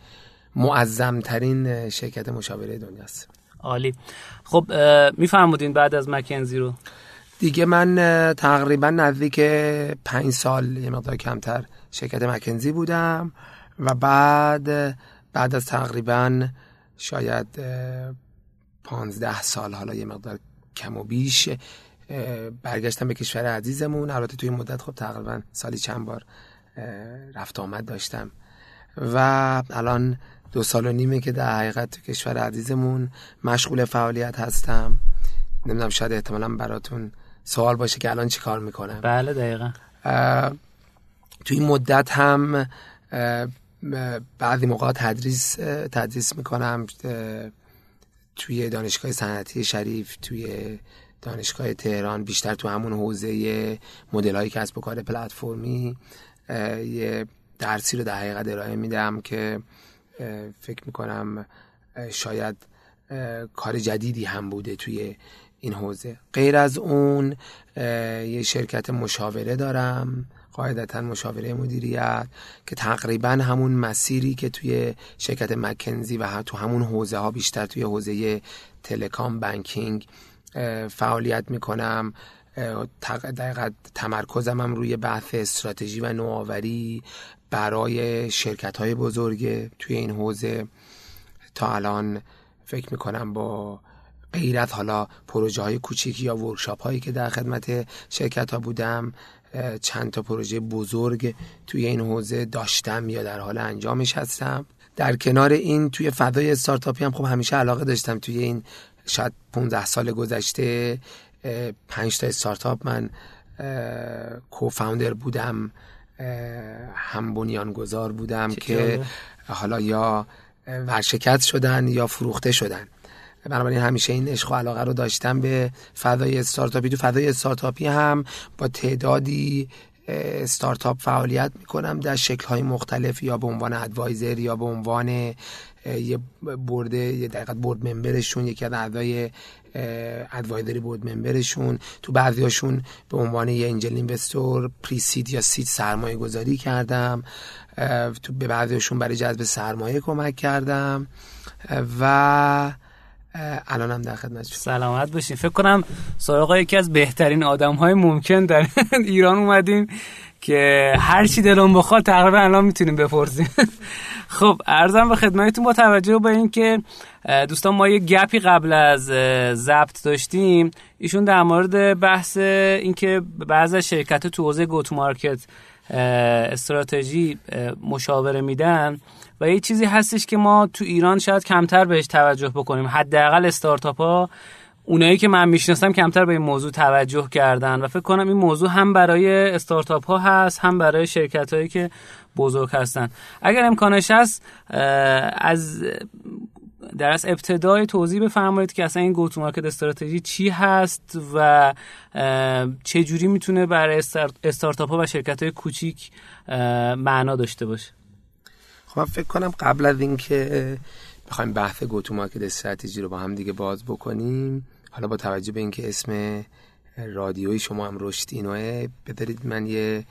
معظمترین شرکت مشاوره دنیاست. عالی. خب میفرمودین بعد از مکنزی رو. دیگه من تقریبا نزدیک پنج سال یه مقدار کمتر شرکت مکنزی بودم و بعد بعد از تقریبا شاید پانزده سال حالا یه مقدار کم و بیش برگشتم به کشور عزیزمون. البته توی مدت خب تقریبا سالی چند بار رفت آمد داشتم. و الان دو سال و نیمه که در حقیقت تو کشور عزیزمون مشغول فعالیت هستم. نمی‌دونم شاید احتمالا براتون سوال باشه که الان چی کار می‌کنم. بله دقیقا. توی این مدت هم بعضی موقع تدریس تدریس می‌کنم توی دانشگاه صنعتی شریف توی دانشگاه تهران بیشتر تو همون حوزه مدل های کسب و کار پلتفرمی. یه درسی رو در حقیقت ارائه میدم که فکر می‌کنم شاید کار جدیدی هم بوده توی این حوزه. غیر از اون یه شرکت مشاوره دارم قاعدتا مشاوره مدیریت که تقریبا همون مسیری که توی شرکت مکنزی و تو همون حوزه ها بیشتر توی حوزه تلکام بانکینگ فعالیت می‌کنم. دقیقا تمرکزم هم روی بحث استراتژی و نوآوری برای شرکت های بزرگ توی این حوزه. تا الان فکر می‌کنم با غیرت حالا پروژه های کوچیک یا ورکشاپ هایی که در خدمت شرکت ها بودم چند تا پروژه بزرگ توی این حوزه داشتم یا در حال انجامش هستم. در کنار این توی فضای استارتاپی هم خب همیشه علاقه داشتم. توی این شاید 15 سال گذشته پنج تا استارتاپ من کوفاوندر بودم هم بنیانگذار بودم که حالا یا ورشکست شدن یا فروخته شدن. بنابراین همیشه این عشق و علاقه رو داشتم به فضای استارتاپی. تو فضای استارتاپی هم با تعدادی استارتاپ فعالیت می‌کنم در شکل های مختلف یا به عنوان ادوایزر یا به عنوان یه برده یه دقیقت برد ممبرشون یکی از اعضای ادوایزری برد ممبرشون. تو بعضیاشون به عنوان یه انجل اینوستور پریسید یا سید سرمایه گذاری کردم. تو به بعضیاشون برای جذب سرمایه کمک کردم. و الان هم در خدمت سلامت باشین. فکر کنم سراغ یکی از بهترین آدم های ممکن در (laughs) ایران اومدیم که هر چی دلون بخواد تقریبا الان می‌تونیم بپرسیم. (laughs) خب ارزم به خدمتتون با توجه به اینکه دوستان ما یه گپی قبل از ضبط داشتیم. ایشون در مورد بحث اینکه بعضی شرکت تو حوزه گوت مارکت استراتژی مشاوره میدن. و یه چیزی هستش که ما تو ایران شاید کمتر بهش توجه بکنیم. حداقل استارتاپ ها اونایی که من می‌شناسم کمتر به این موضوع توجه کردن و فکر کنم این موضوع هم برای استارتاپ ها هست هم برای شرکت هایی که بزرگ هستن. اگر امکانش هست از در از ابتدای توضیح بفرمایید که اصلا این گوتو مارکت استراتژی چی هست و چه جوری می‌تونه برای استارتاپ ها و شرکت های کوچیک معنا داشته باشه. خب فکر کنم قبل از اینکه بخوایم بحث گوتو مارکت استراتژی رو با هم دیگه باز بکنیم حالا با توجه به اینکه اسم رادیوی شما هم رشد اینوه بذارید من یه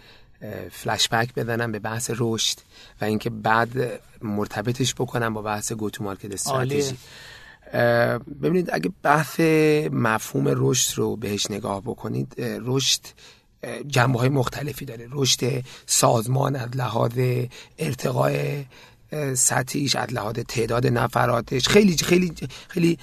فلش بک بزنم به بحث رشد و اینکه بعد مرتبطش بکنم با بحث گوتو مارکت استراتژی ببینید اگه بحث مفهوم رشد رو بهش نگاه بکنید رشد جنبه های مختلفی داره. رشد سازمان از لحاظ ارتقاء سطحیش از لحاظ تعداد نفراتش. خیلی خیلی خیلی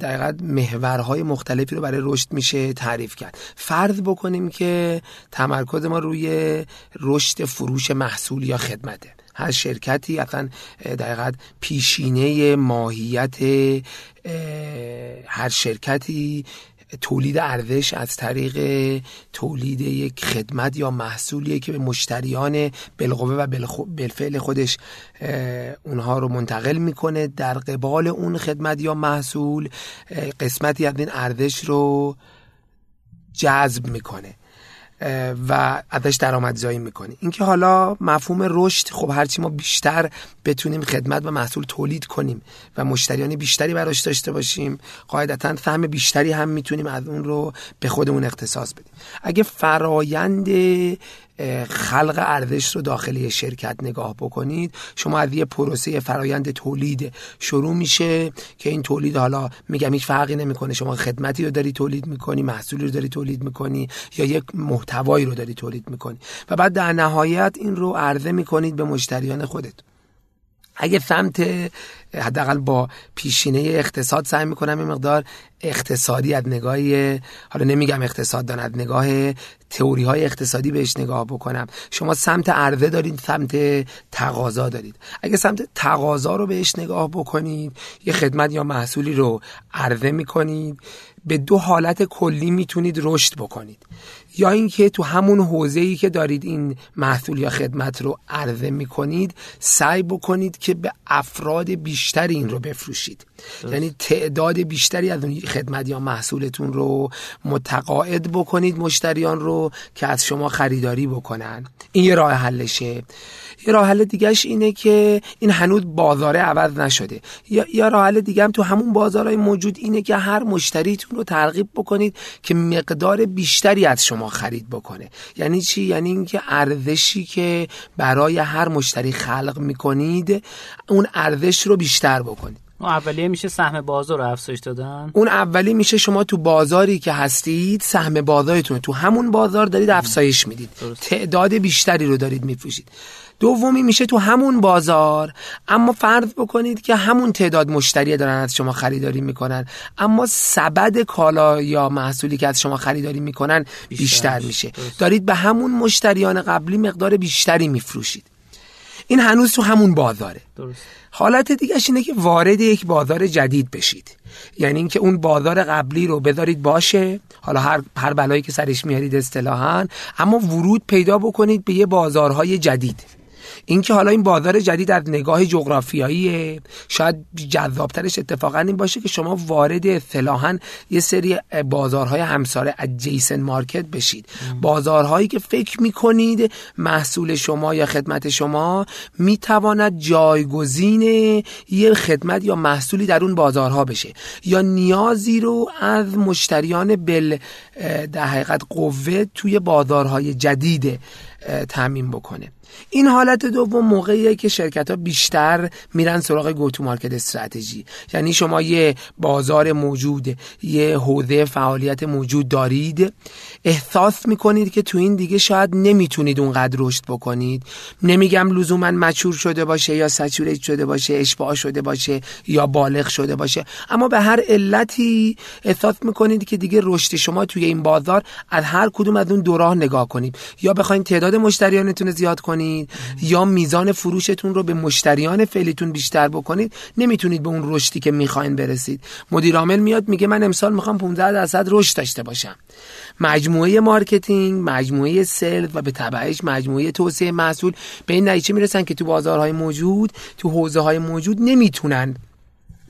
دقیقا محورهای مختلفی رو برای رشد میشه تعریف کرد. فرض بکنیم که تمرکز ما روی رشد فروش محصول یا خدمته. هر شرکتی اصلا دقیقا پیشینه ماهیت هر شرکتی تولید ارزش از طریق تولید یک خدمت یا محصولیه که به مشتریان بالقوه و بالفعل خودش اونها رو منتقل می‌کنه در قبال اون خدمت یا محصول قسمتی از این ارزش رو جذب می‌کنه. و ازش درآمدزایی می‌کنی. اینکه حالا مفهوم رشد خب هرچی ما بیشتر بتونیم خدمت و محصول تولید کنیم و مشتریان بیشتری براش داشته باشیم قاعدتا سهم بیشتری هم می‌تونیم از اون رو به خودمون اختصاص بدیم. اگه فرایند خلق ارزش رو داخلی شرکت نگاه بکنید شما از یه پروسه فرایند تولید شروع میشه که این تولید حالا میگم هیچ فرقی نمی‌کنه. شما خدمتی رو داری تولید می‌کنی محصولی رو داری تولید می‌کنی یا یک محتوایی رو داری تولید می‌کنی. و بعد در نهایت این رو عرضه می‌کنید به مشتریان خودت. اگه سمت حداقل با پیشینه اقتصاد سعی می‌کنم این مقدار اقتصادی از نگاهی حالا نمیگم اقتصاد دان از نگاه تئوری های اقتصادی بهش نگاه بکنم. شما سمت عرضه دارید سمت تقاضا دارید. اگه سمت تقاضا رو بهش نگاه بکنید یه خدمت یا محصولی رو عرضه می‌کنید به دو حالت کلی می‌تونید رشد بکنید. یا اینکه تو همون حوزه ای که دارید این محصول یا خدمت رو عرضه می‌کنید سعی بکنید که به افراد بیشتری این رو بفروشید. یعنی تعداد بیشتری از اون خدمت یا محصولتون رو متقاعد بکنید مشتریان رو که از شما خریداری بکنن. این یه راه حلشه. یه راه حل دیگهش اینه که این هنوز بازاره عوض نشده. یا یا راه حل دیگه هم تو همون بازارهای موجود اینه که هر مشتریتون رو ترغیب بکنید که مقدار بیشتری از شما خرید بکنه. یعنی چی؟ یعنی اینکه ارزشی که برای هر مشتری خلق می‌کنید اون ارزش رو بیشتر بکنید. اون اولیه میشه سهم بازار رو افزایش دادن؟ اون اولی میشه شما تو بازاری که هستید سهم بازارتون تو همون بازار دارید افزایش می‌دید. تعداد بیشتری رو دارید میفروشید. دومی میشه تو همون بازار. اما فرض بکنید که همون تعداد مشتری دارن از شما خریداری می‌کنن. اما سبد کالا یا محصولی که از شما خریداری می‌کنن بیشتر, بیشتر میشه. دارید به همون مشتریان قبلی مقدار بیشتری میفروشید. این هنوز تو همون بازاره. درست. حالت دیگه اینه که وارد یک بازار جدید بشید. یعنی اینکه اون بازار قبلی رو بذارید باشه. حالا هر هر بلایی که سرش میارید اصطلاحا. اما ورود پیدا بکنید به یه بازارهای جدید. اینکه حالا این بازار جدید از نگاه جغرافیایی شاید جذابترش اتفاقا این باشه که شما وارد اصطلاحا یه سری بازارهای همساره جیسن مارکت بشید. بازارهایی که فکر می‌کنید محصول شما یا خدمت شما می‌تواند جایگزین یه خدمت یا محصولی در اون بازارها بشه. یا نیازی رو از مشتریان بل در حقیقت قوه توی بازارهای جدید تعمین بکنه. این حالت دوم موقعیه که شرکت ها بیشتر میرن سراغ گوتو مارکت استراتژی یعنی شما یه بازار موجود یه حوزه فعالیت موجود دارید احساس می‌کنید که تو این دیگه شاید نمی‌تونید اونقدر رشد بکنید. نمیگم لزوما مچور شده باشه یا سچوریت شده باشه اشباع شده باشه یا بالغ شده باشه. اما به هر علتی احساس می‌کنید که دیگه رشد شما توی این بازار از هر کدوم از اون دو راه نگاه کنید. یا بخواید تعداد مشتریانتون زیاد کنید. یا میزان فروشتون رو به مشتریان فعلیتون بیشتر بکنید نمی‌تونید به اون رشدی که می‌خواین برسید. مدیر عامل میاد میگه من امسال می‌خوام 15 درصد رشد داشته باشم. مجموعه marketing مجموعه sales و به تبعش مجموعه توسعه محصول به این نتیجه می‌رسن که تو بازارهای موجود تو حوزه های موجود نمی‌تونن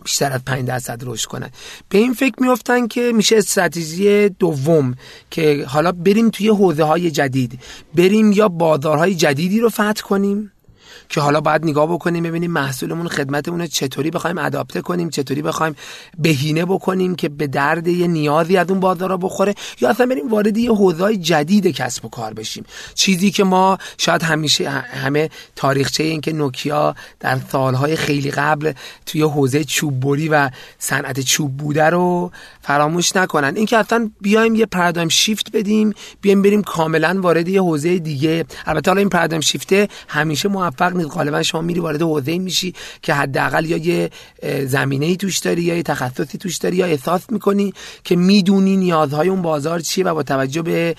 بیشتر از 5 درصد رشد کنن. به این فکر میافتن که میشه استراتژی دوم که حالا بریم توی حوزه های جدید بریم یا بازارهای جدیدی رو فتح کنیم؟ که حالا باید نگاه بکنیم ببینیم محصولمون خدمتمون رو چطوری بخوایم اداپته کنیم چطوری بخوایم بهینه بکنیم که به درد یه نیازی از اون بازار بخوره یا اصلا بریم وارد یه حوزه جدید کسب و کار بشیم. چیزی که ما شاید همیشه همه تاریخچه این که نوکیا در سالهای خیلی قبل توی حوزه چوب بری و صنعت چوب بوده رو فراموش نکنن. اینکه اصلا بیایم یه پرادایم شیفت بدیم بیایم بریم کاملا وارد یه حوزه دیگه. البته حالا این پرادایم شیفته همیشه موفق نیست. غالبا شما میری وارد حوزه میشی که حداقل یا یه زمینه ای توش داری یا یه تخصصی توش داری یا احساس می‌کنی که می‌دونی نیازهای اون بازار چیه و با توجه به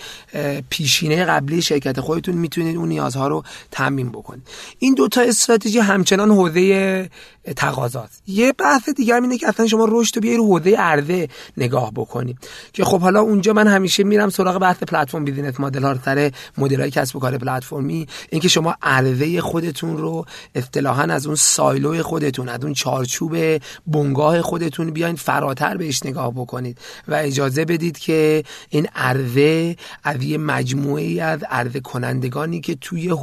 پیشینه قبلی شرکت خودتون می‌تونید اون نیازها رو تامین بکنید. این دوتا استراتژی همچنان حوزه تقاضات یه بحث دیگر اینه که اصلا شما رشد رو بیای رو حوزه عرضه نگاه بکنید که خب حالا اونجا من همیشه میرم سراغ بحث پلتفرم بیزینس مدل ها سر مدل های کسب و کار پلتفرمی. اینکه شما عرضه خودتون رو اصطلاحا از اون سایلو خودتون از اون چارچوب بنگاه خودتون بیاین فراتر بهش نگاه بکنید. و اجازه بدید که این عرضه از یه مجموعه از عرضه کنندگانی که توی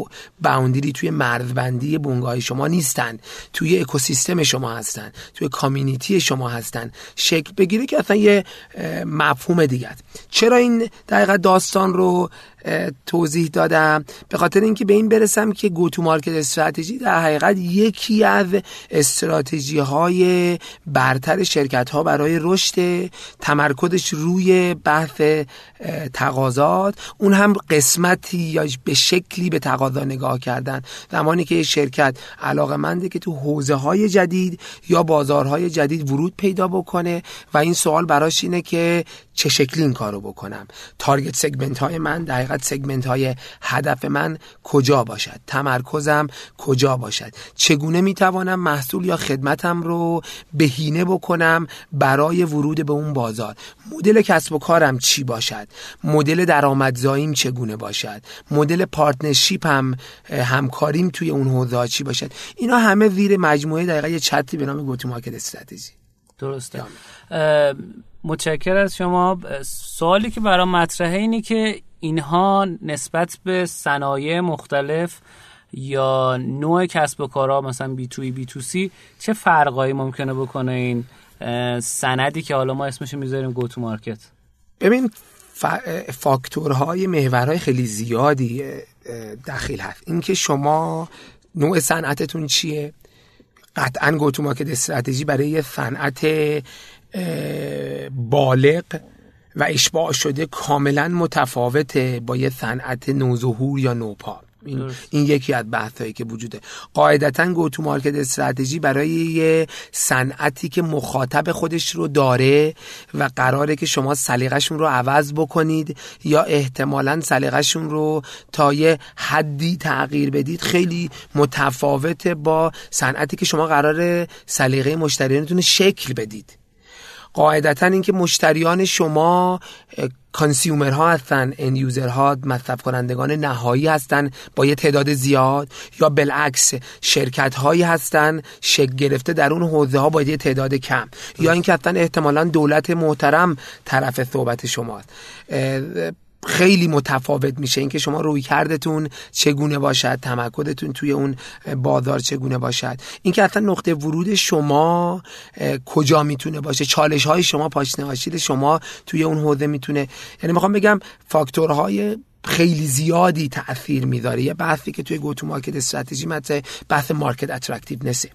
باوندری توی مرزبندی بنگاه شما نیستن توی اکوسیستم شما هستن توی کامیونیتی شما هستن شکل بگیره که اصلا یه مفهوم دیگه چرا این دقیقا داستان رو توضیح دادم. به خاطر اینکه به این برسم که گوتو مارکت استراتژی در حقیقت یکی از استراتژی های برتر شرکت ها برای رشد تمرکزش روی بحث تقاضات. اون هم قسمتی یا به شکلی به تقاضا نگاه کردن. زمانی که شرکت علاقه منده که تو حوزه های جدید یا بازارهای جدید ورود پیدا بکنه و این سوال براش اینه که چه شکلی این کارو بکنم. تارگت سگمنت های من دقیقا سگمنت های هدف من کجا باشد؟ تمرکزم کجا باشد؟ چگونه می‌توانم محصول یا خدمتم رو بهینه بکنم برای ورود به اون بازار؟ مدل کسب و کارم چی باشد؟ مدل درآمدزاییم چگونه باشد؟ مدل partnership هم همکاریم توی اون حوزه چی باشد؟ اینا همه زیر مجموعه دقیقا یه چتری به نام go-to-market strategy. درسته. متشکر از شما. سوالی که برای مطرحه اینه که اینها نسبت به صنایع مختلف یا نوع کسب و کارها مثلا بی توی بی تو سی چه فرقایی ممکنه بکنه این سندی که حالا ما اسمش می‌ذاریم go-to-market ببین فاکتورهای محورهای خیلی زیادی دخیل هست. اینکه شما نوع صنعتتون چیه؟ قطعا go-to-market strategy برای یه صنعت بالغ و اشباع شده کاملا متفاوته با یه صنعت نوظهور یا نوپا. این, این یکی از بحثایی که وجوده. قاعدتا گوتو مارکت استراتژی برای یه صنعتی که مخاطب خودش رو داره و قراره که شما سلیقه‌شون رو عوض بکنید یا احتمالا سلیقه‌شون رو تا یه حدی تغییر بدید خیلی متفاوته با صنعتی که شما قراره سلیقه مشتریانتون شکل بدید. قاعدتا اینکه مشتریان شما کانسیومر ها هستن ان یوزر ها مصرف کنندگان نهایی هستن با یه تعداد زیاد یا بالعکس شرکت هایی هستن شکل گرفته در اون حوزه ها با یه تعداد کم. یا اینکه اصلا احتمالا دولت محترم طرف صحبت شماست. خیلی متفاوت میشه. اینکه شما روی کردتون چگونه باشد تمکدتون توی اون بازار چگونه باشد. اینکه اصلا نقطه ورود شما کجا می‌تونه باشه؟ چالش های شما پاشنه شما توی اون حوزه می‌تونه یعنی می‌خوام بگم فاکتورهای خیلی زیادی تاثیر می‌ذاره یه بحثی که توی گوتو مارکت استراتژی مت بحث مارکت اترکتیونسه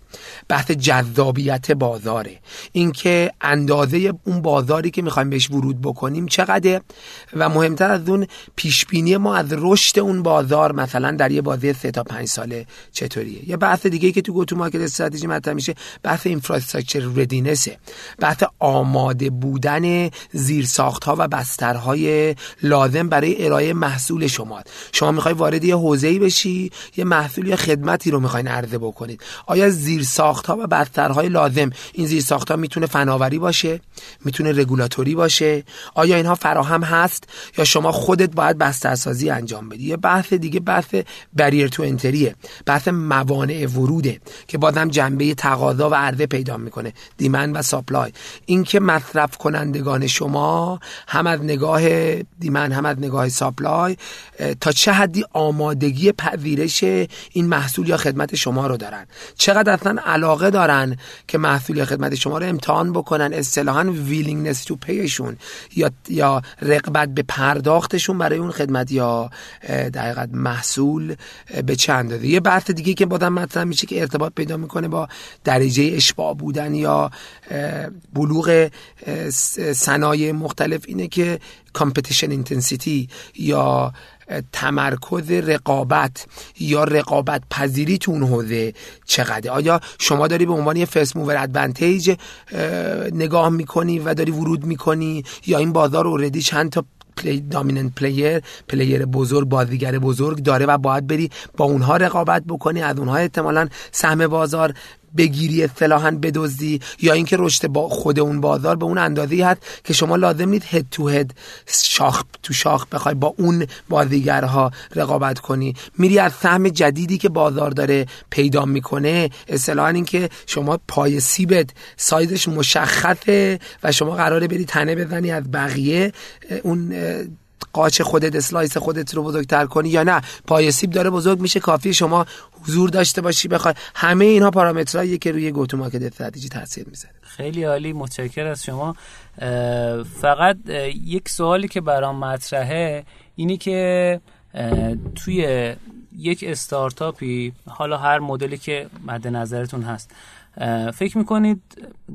بحث جذابیت بازاره. اینکه اندازه اون بازاری که می‌خوایم بهش ورود بکنیم چقدر و مهمتر از اون پیش بینی ما از رشد اون بازار مثلا در یه بازی سه تا پنج ساله چطوریه. یه بحث دیگه که تو گوتو مارکت استراتژی مطرح میشه بحث اینفراستراکچر ردینسه بحث آماده بودن زیرساخت ها و بسترهای لازم برای ارائه محصول شما شما می‌خوای وارد یه حوزه‌ای بشی یه محصول یا خدمتی رو می‌خواین عرضه بکنید. آیا زیر ها و بسترهای لازم؟ این زیر ها می‌تونه فناوری باشه می‌تونه رگولاتوری باشه. آیا اینها فراهم هست؟ یا شما خودت باید بسترسازی انجام بدی؟ یه بحث دیگه بحث barrier to entry ئه بحث موانع وروده که بازم جنبه تقاضا و عرضه پیدا می‌کنه. demand و supply اینکه مصرف کنندگان شما هم از نگاه demand هم از نگاه supply تا چه حدی آمادگی پذیرش این محصول یا خدمت شما رو دارن؟ چقدر اصلا علاقه دارن که محصول یا خدمت شما رو امتحان بکنن؟ اصطلاحا willingness to pay شون یا یا رغبت به پرداختشون برای اون خدمت یا در محصول به چند یه بحث دیگه که بادم مطرح میشه که ارتباط پیدا می‌کنه با درجه اشباع بودن یا بلوغ صنایع مختلف اینه که کامپتیشن اینتنسیتی یا تمرکز رقابت یا رقابت پذیری تو اون حوزه چقدر آیا شما داری به عنوان یه فست موور ادوانتیج نگاه می‌کنی و داری ورود می‌کنی؟ یا این بازار اوردی چند تا player dominant player پلیر بزرگ بازیگر بزرگ داره و باید بری با اونها رقابت بکنی؟ از اونها احتمالا سهم بازار بگیری اصطلاحا بدزدی یا اینکه رشد با خود اون بازار به اون اندازه هست که شما لازم نیست head to head شاخ تو شاخ بخوای با اون بازیگرها رقابت کنی. میری از سهم جدیدی که بازار داره پیدا می‌کنه اصطلاحا اینکه شما پای سیبت سایزش مشخصه و شما قراره بری تنه بزنی از بقیه اون قاچ خودت slice خودت رو بزرگتر کنی یا نه؟ پای سیب داره بزرگ میشه کافی شما حضور داشته باشی بخوای. همه اینها پارامترهایی که روی go-to-market strategy تاثیر می‌ذاره. خیلی عالی متشکر از شما. فقط یک سوالی که برام مطرحه اینی که توی یک استارتاپی حالا هر مدلی که مد نظرتون هست فکر می‌کنید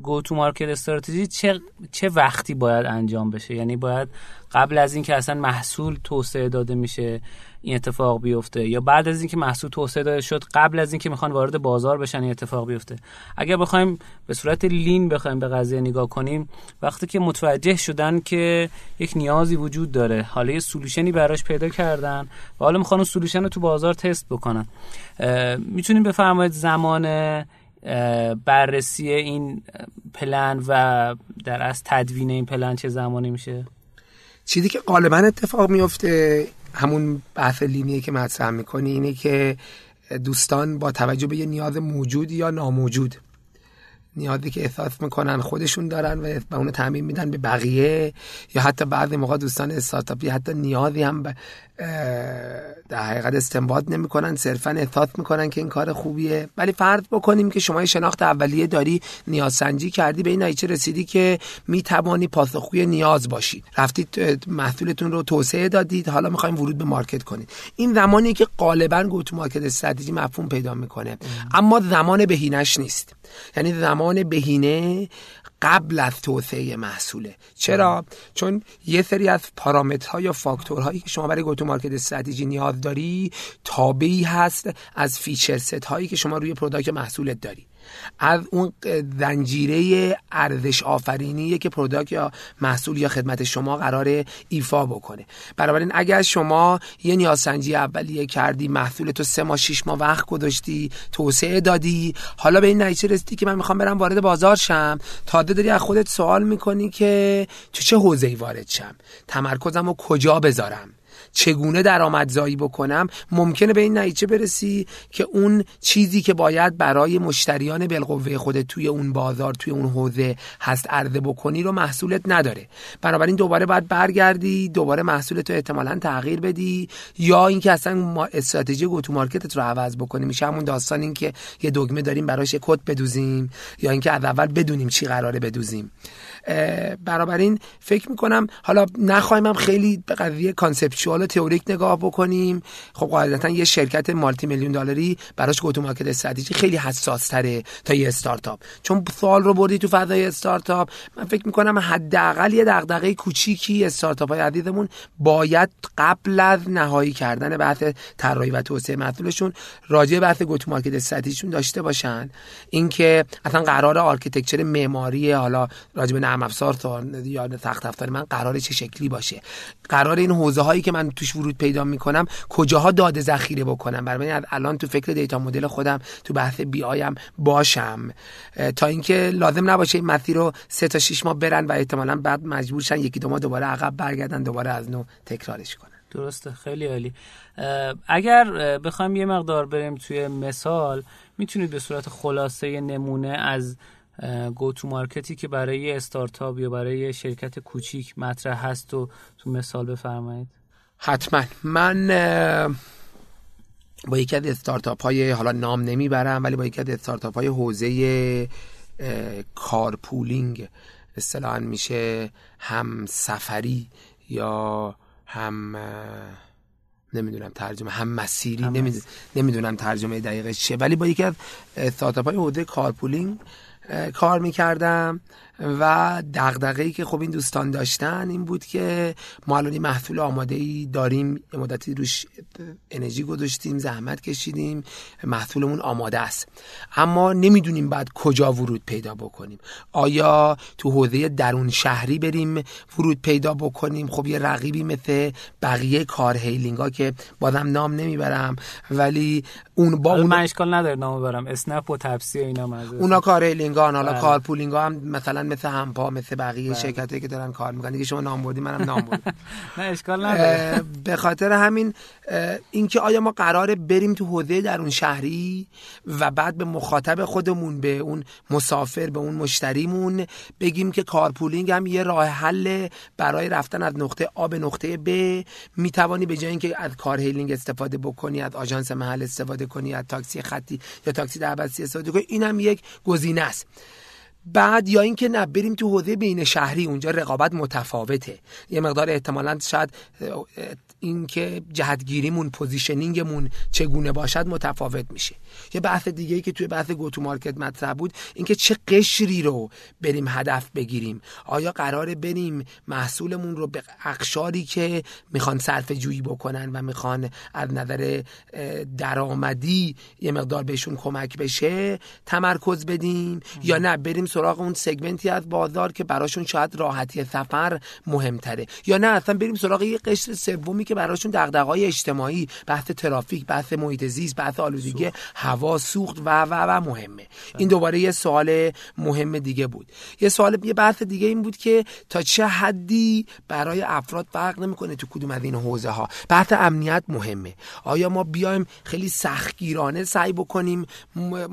گو تو مارکت استراتژی چه, چه وقتی باید انجام بشه؟ یعنی باید قبل از اینکه اصلا محصول توسعه داده میشه این اتفاق بیفته یا بعد از اینکه محصول توسعه داده شد قبل از اینکه می‌خوان وارد بازار بشن این اتفاق بیفته؟ اگر بخوایم به صورت لین بخوایم به قضیه نگاه کنیم وقتی که متوجه شدن که یک نیازی وجود داره حالا یه سولوشنی براش پیدا کردن و حالا می‌خوان اون رو تو بازار تست بکنن می‌تونیم بفرمایید زمان بررسی این پلن و در از تدوین این پلن چه زمانی میشه؟ چیزی که غالبا اتفاق میفته همون بحث لینیه که مطرح می‌کنی اینه که دوستان با توجه به یه نیاز موجود یا ناموجود نیازی که احساس می‌کنن خودشون دارن و به اونو تعمین میدن به بقیه یا حتی بعضی موقع دوستان استارتاپی حتی نیازی هم به در حقیقت استنباط نمی‌کنن صرفا احساس می‌کنن که این کار خوبیه. ولی فرض بکنیم که شما شناخت اولیه داری نیاز سنجی کردی به این نتیجه رسیدی که می‌توانی پاسخگوی نیاز باشید رفتید محصولتون رو توسعه دادید حالا می‌خوایم ورود به مارکت کنید. این زمانی که غالبا گوتو مارکت استراتژی مفهوم پیدا می‌کنه. اما زمان بهینش نیست. یعنی زمان بهینه قبل از توسعه محصوله. چرا؟ چون یه سری از پارامترها یا فاکتورهایی که شما برای go-to-market strategy نیاز داری تابعی هست از feature set هایی که شما روی product محصولت داری. از اون زنجیره ارزش آفرینی که product یا محصول یا خدمت شما قرار ایفا بکنه. بنابراین اگر شما یه نیازسنجی اولیه کردی محصول تو سه ماه شش ماه وقت گذاشتی توسعه دادی حالا به این نتیجه رسیدی که من می‌خوام برم وارد بازار شم تازه داری از خودت سوال می‌کنی که تو چه حوزه‌ای وارد شم؟ تمرکزم رو کجا بذارم؟ چگونه درآمدزایی بکنم ممکنه به این نتیجه برسی که اون چیزی که باید برای مشتریان بالقوه خودت توی اون بازار توی اون حوزه هست عرضه بکنی رو محصولت نداره. بنابراین دوباره باید برگردی دوباره محصولت رو احتمالا تغییر بدی یا اینکه اصلا استراتژی گوتو مارکتت رو عوض بکنی. میشه همون داستان این که یه دگمه داریم براش کت بدوزیم یا اینکه از اول بدونیم چی قراره بدوزیم. این فکر می‌کنم. حالا نخواهیم هم خیلی به قضیه conceptual تئوریک نگاه بکنیم. خب قاعدتا یه شرکت multi-million دلاری براش go-to-market strategy خیلی حساس تره تا یه استارتاپ. چون سوال رو بردی تو فضای استارتاپ من فکر می‌کنم حداقل یه دغدغه کوچیکی استارتاپ های عزیزمون باید قبل از نهایی کردن بحث طراحی و توسعه محصولشون راجع بحث go-to-market strategy شون داشته باشن. اینکه اصلا قرار architecture معماری حالا راجع به نرم افزار یا سخت افزار من قرار چه شکلی باشه. قرار این حوزه هایی که من توش ورود پیدا می‌کنم کجاها داده ذخیره بکنم؟ برای از الان تو فکر data model خودم تو بحث BI م باشم. تا اینکه لازم نباشه این مسیر رو سه تا شش ماه برن و احتمالا بعد مجبور شن یکی دو ماه دوباره عقب برگردن دوباره از نو تکرارش کنن. درسته. خیلی عالی. اگر بخوایم یه مقدار بریم توی مثال می‌تونید به صورت خلاصه نمونه از go-to-market ی که برای استارتاپ یا برای شرکت کوچیک مطرح هست و تو مثال بفرمایید. حتما. من با یکی از استارتاپ های حالا نام نمی‌برم ولی با یکی از استارتاپ های حوزه carpooling اصطلاحا میشه هم سفری یا هم نمی‌دونم ترجمه هم مسیری نمی‌دونم ترجمه دقیقش چیه. ولی با یکی از استارتاپ های حوزه کارپولینگ کار می‌کردم. و دغدغه‌ای که خب این دوستان داشتن این بود که ما الان محصول آماده ای داریم یه مدتی روش انرژی گذاشتیم زحمت کشیدیم محصولمون آماده است. اما نمی‌دونیم بعد کجا ورود پیدا بکنیم. آیا تو حوزه درون شهری بریم ورود پیدا بکنیم؟ خب یه رقیبی مثل بقیه car hailing ها که بازم نام نمی‌برم ولی اون با اون من اشکال نداره نام ببرم اسنپ و تپسی و اینا اونا کار هیلینگ حالا بله. carpooling ها هم مثلا مثل همپا مثل بقیه بله. شرکت که دارن کار می‌کنن. دیگه شما نام بردی منم نام بردم. (laughs) نه اشکال نداره. به خاطر همین اینکه آیا ما قراره بریم تو حوزه درون شهری و بعد به مخاطب خودمون به اون مسافر به اون مشتریمون بگیم که carpooling هم یه راه حل برای رفتن از نقطه آ به نقطه ب می‌توانی به جای اینکه از car hailing استفاده بکنی از آژانس محل استفاده کنی از تاکسی خطی یا تاکسی دعوتی استفاده کنی اینم یک گزینه است. بعد یا اینکه نه بریم تو حوزه بین شهری اونجا رقابت متفاوته. یه مقدار احتمالا شاید اینکه جهتگیریمون positioning مون چگونه باشد متفاوت میشه. یه بحث دیگه ای که توی بحث go to market مطرح بود اینکه چه قشری رو بریم هدف بگیریم. آیا قراره بریم محصولمون رو به اقشاری که می‌خوان صرفه جویی بکنن و می‌خوان از نظر درآمدی یه مقدار بهشون کمک بشه تمرکز بدیم؟ یا نه بریم سراغ اون segment ی از بازار که براشون شاید راحتی سفر مهمتره. یا نه اصلا بریم سراغ یه قشر سومی که براشون دغدغه‌های اجتماعی بحث ترافیک بحث محیط زیست بحث آلودگی هوا سوخت و و و مهمه. این دوباره یه سوال مهم دیگه بود. یه سوال یه بحث دیگه این بود که تا چه حدی برای افراد فرق نمی‌کنه تو کدوم از این حوزه ها بحث امنیت مهمه. آیا ما بیایم خیلی سختگیرانه سعی بکنیم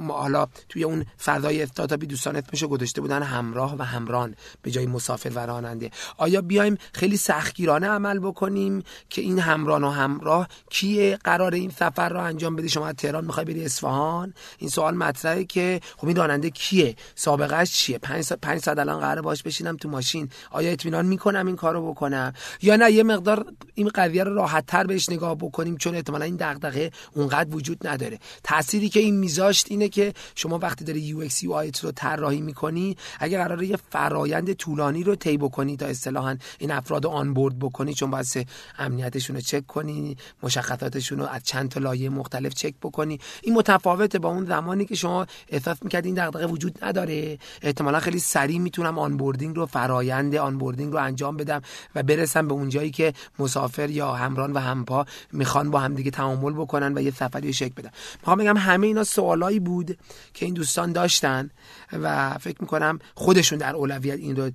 حالا توی اون فضای استارتاپی دوستان اسمشو گذاشته بودن همراه و همران به جای مسافر و راننده. آیا بیایم خیلی سختگیرانه عمل بکنیم که این همران و همراه کیه؟ قرار این سفر رو انجام بده؟ شما از تهران می‌خوای بری اصفهان؟ این سوال مطرحه که خب این راننده کیه؟ سابقهش چیه؟ 5 ساعت 5 ساعت الان قراره باش بشینم تو ماشین. آیا اطمینان می‌کنم این کارو بکنم؟ یا نه یه مقدار این قضیه رو راحت تر بهش نگاه بکنیم چون احتمالا این دغدغه اونقدر وجود نداره. تأثیری که این میذاشت اینه که شما وقتی داری UX رو طراحی می‌کنی اگه قراره یه فرایند طولانی رو طی بکنی تا اصطلاحا این افراد onboard بکنی چون واسه امنیتشون رو چک کنی مشخصاتشون رو از چند تا لایه مختلف چک بکنی. این متفاوته با اون زمانی که شما احساس می‌کرد این دغدغه وجود نداره. احتمالا خیلی سریع می‌تونم onboarding رو فرایند onboarding رو انجام بدم و برسم به اون جایی که مسافر یا همران و همپا می‌خوان با هم دیگه تعامل بکنن و یه سفری شکل بدن. می‌خوام بگم همه اینا سوالایی بود که این دوستان داشتن و می‌کنم خودشون در اولویت این رو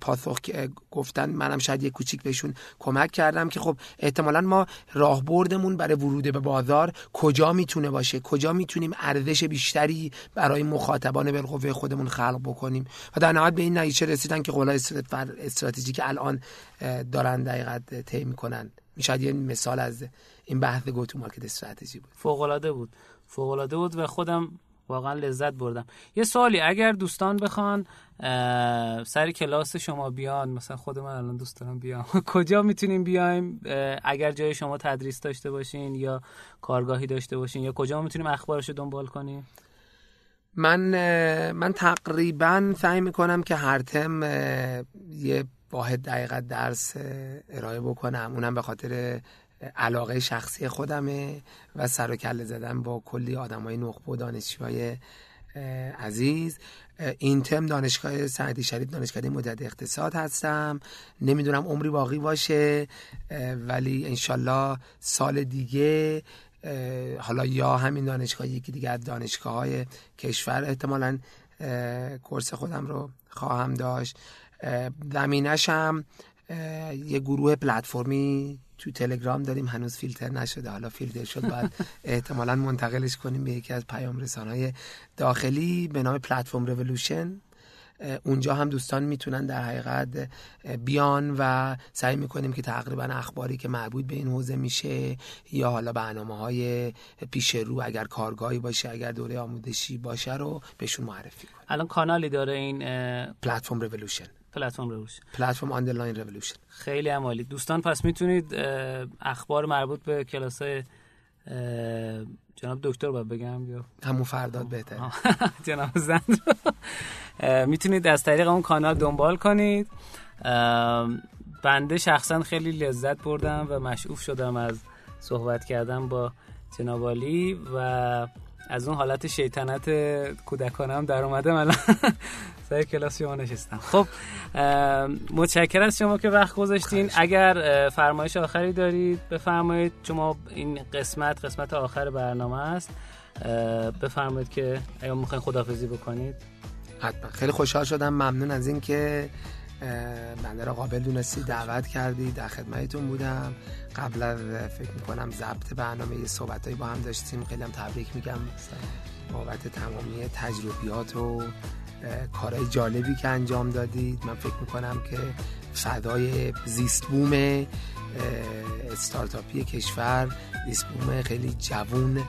پاسخ گفتن. منم شاید یه کوچیک بهشون کمک کردم که خب احتمالا ما راهبردمون برای ورود به بازار کجا می‌تونه باشه؟ کجا می‌تونیم ارزش بیشتری برای مخاطبان بالقوه خودمون خلق بکنیم؟ و در نهایت به این نتیجه رسیدن که قولای استراتژی که الان دارن دقیقت طی می‌کنن. شاید یه مثال از این بحث گو تو مارکت استراتژی بود. فوق العاده بود. فوق العاده بود و خودم واقعا لذت بردم. یه سوالی اگر دوستان بخوان سر کلاس شما بیان مثلا خود من الان دوست دارم بیام. (laughs) کجا می‌تونیم بیایم؟ اگر جای شما تدریس داشته باشین یا کارگاهی داشته باشین یا کجا می‌تونیم اخبارش دنبال کنیم؟ من من تقریبا سعی می‌کنم که هر تم یه واحد دقیقت درس ارائه بکنم. اونم به خاطر علاقه شخصی خودمه و سر و کله زدن با کلی آدمای نخبه و دانشجوهای عزیز. این تم دانشگاه سعدی شریف دانشکده مدد اقتصاد هستم. نمی‌دونم عمری باقی باشه ولی انشالله سال دیگه حالا یا همین دانشگاه یکی دیگه از دانشگاه های کشور احتمالا کورس خودم رو خواهم داشت. زمینش هم یه گروه پلتفرمی تو تلگرام داریم هنوز فیلتر نشده. حالا فیلتر شد بعد (laughs) احتمالا منتقلش کنیم به یکی از پیام های داخلی به نام پلتفرم رولوشن اونجا هم دوستان می‌تونن در حقیقت بیان و سعی می‌کنیم که تقریبا اخباری که مربوط به این حوزه میشه یا حالا برنامه های پیش رو اگر کارگاهی باشه اگر دوره آموزشی باشه رو بهشون معرفی کنیم. الان کانالی داره این platform revolution platform revolution platform underline revolution. خیلی عالی. دوستان پس می‌تونید اخبار مربوط به کلاس جناب دکتر باید بگم یا؟ همون فرداد بهتر (laughs) جناب زند می‌تونید از طریق اون کانال دنبال کنید. بنده شخصا خیلی لذت بردم و مشعوف شدم از صحبت کردم با جناب و از اون حالت شیطنت کودکانم در اومده الان. (laughs) سر کلاس شما نشستم. خب متشکر از شما که وقت گذاشتین. اگر فرمایش آخری دارید بفرمایید. شما این قسمت قسمت آخر برنامه است. بفرمایید که اگر می‌خواین خدافزی بکنید. حتما. خیلی خوشحال شدم. ممنون از اینکه بنده را قابل دونستی دعوت کردی در خدمتتون بودم. قبل از فکر می‌کنم ضبط برنامه یه صحبتایی با هم داشتیم. خیلی هم تبریک میگم. بابت تمامی تجربیات و کارهای جالبی که انجام دادید. من فکر می‌کنم که فدای زیست بوم استارتاپی کشور. زیست بوم خیلی جوون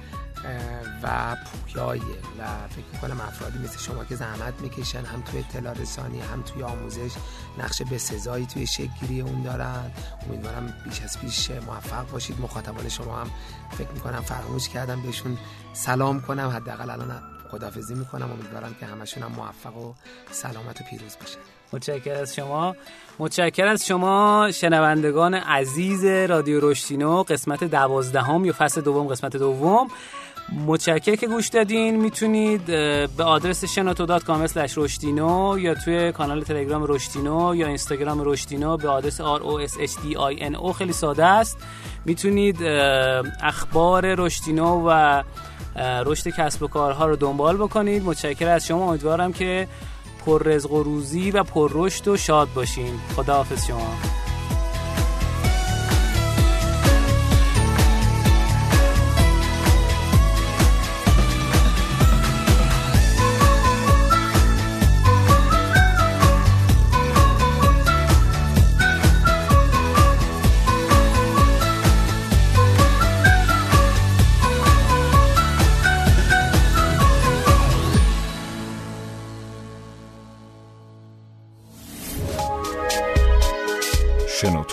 و پویایه و فکر می‌کنم افرادی مثل شما که زحمت می‌کشن هم توی اطلاع رسانی هم توی آموزش نقش به سزایی توی شکلگیری اون دارن. امیدوارم بیش از پیش موفق باشید. مخاطبان شما هم فکر می‌کنم فراموش کردم بهشون. سلام کنم. حداقل الان خدافزی می‌کنم. امیدوارم که همشون هم موفق و سلامت و پیروز باشن. متشکر از شما. متشکر از شما شنوندگان عزیز رادیو رشتینو قسمت دوازدهم یا فصل دوم قسمت دوم. متشکر که گوش دادین. می‌تونید به آدرس شنوتو.com رشتینو یا توی کانال تلگرام رشتینو یا اینستاگرام رشتینو به آدرس r o s h d i n o. خیلی ساده است. می‌تونید اخبار رشتینو و رشد کسب و کارها رو دنبال بکنید. متشکر از شما. امیدوارم که پر رزق و روزی و پر رشد و شاد باشین. خداحافظ شما.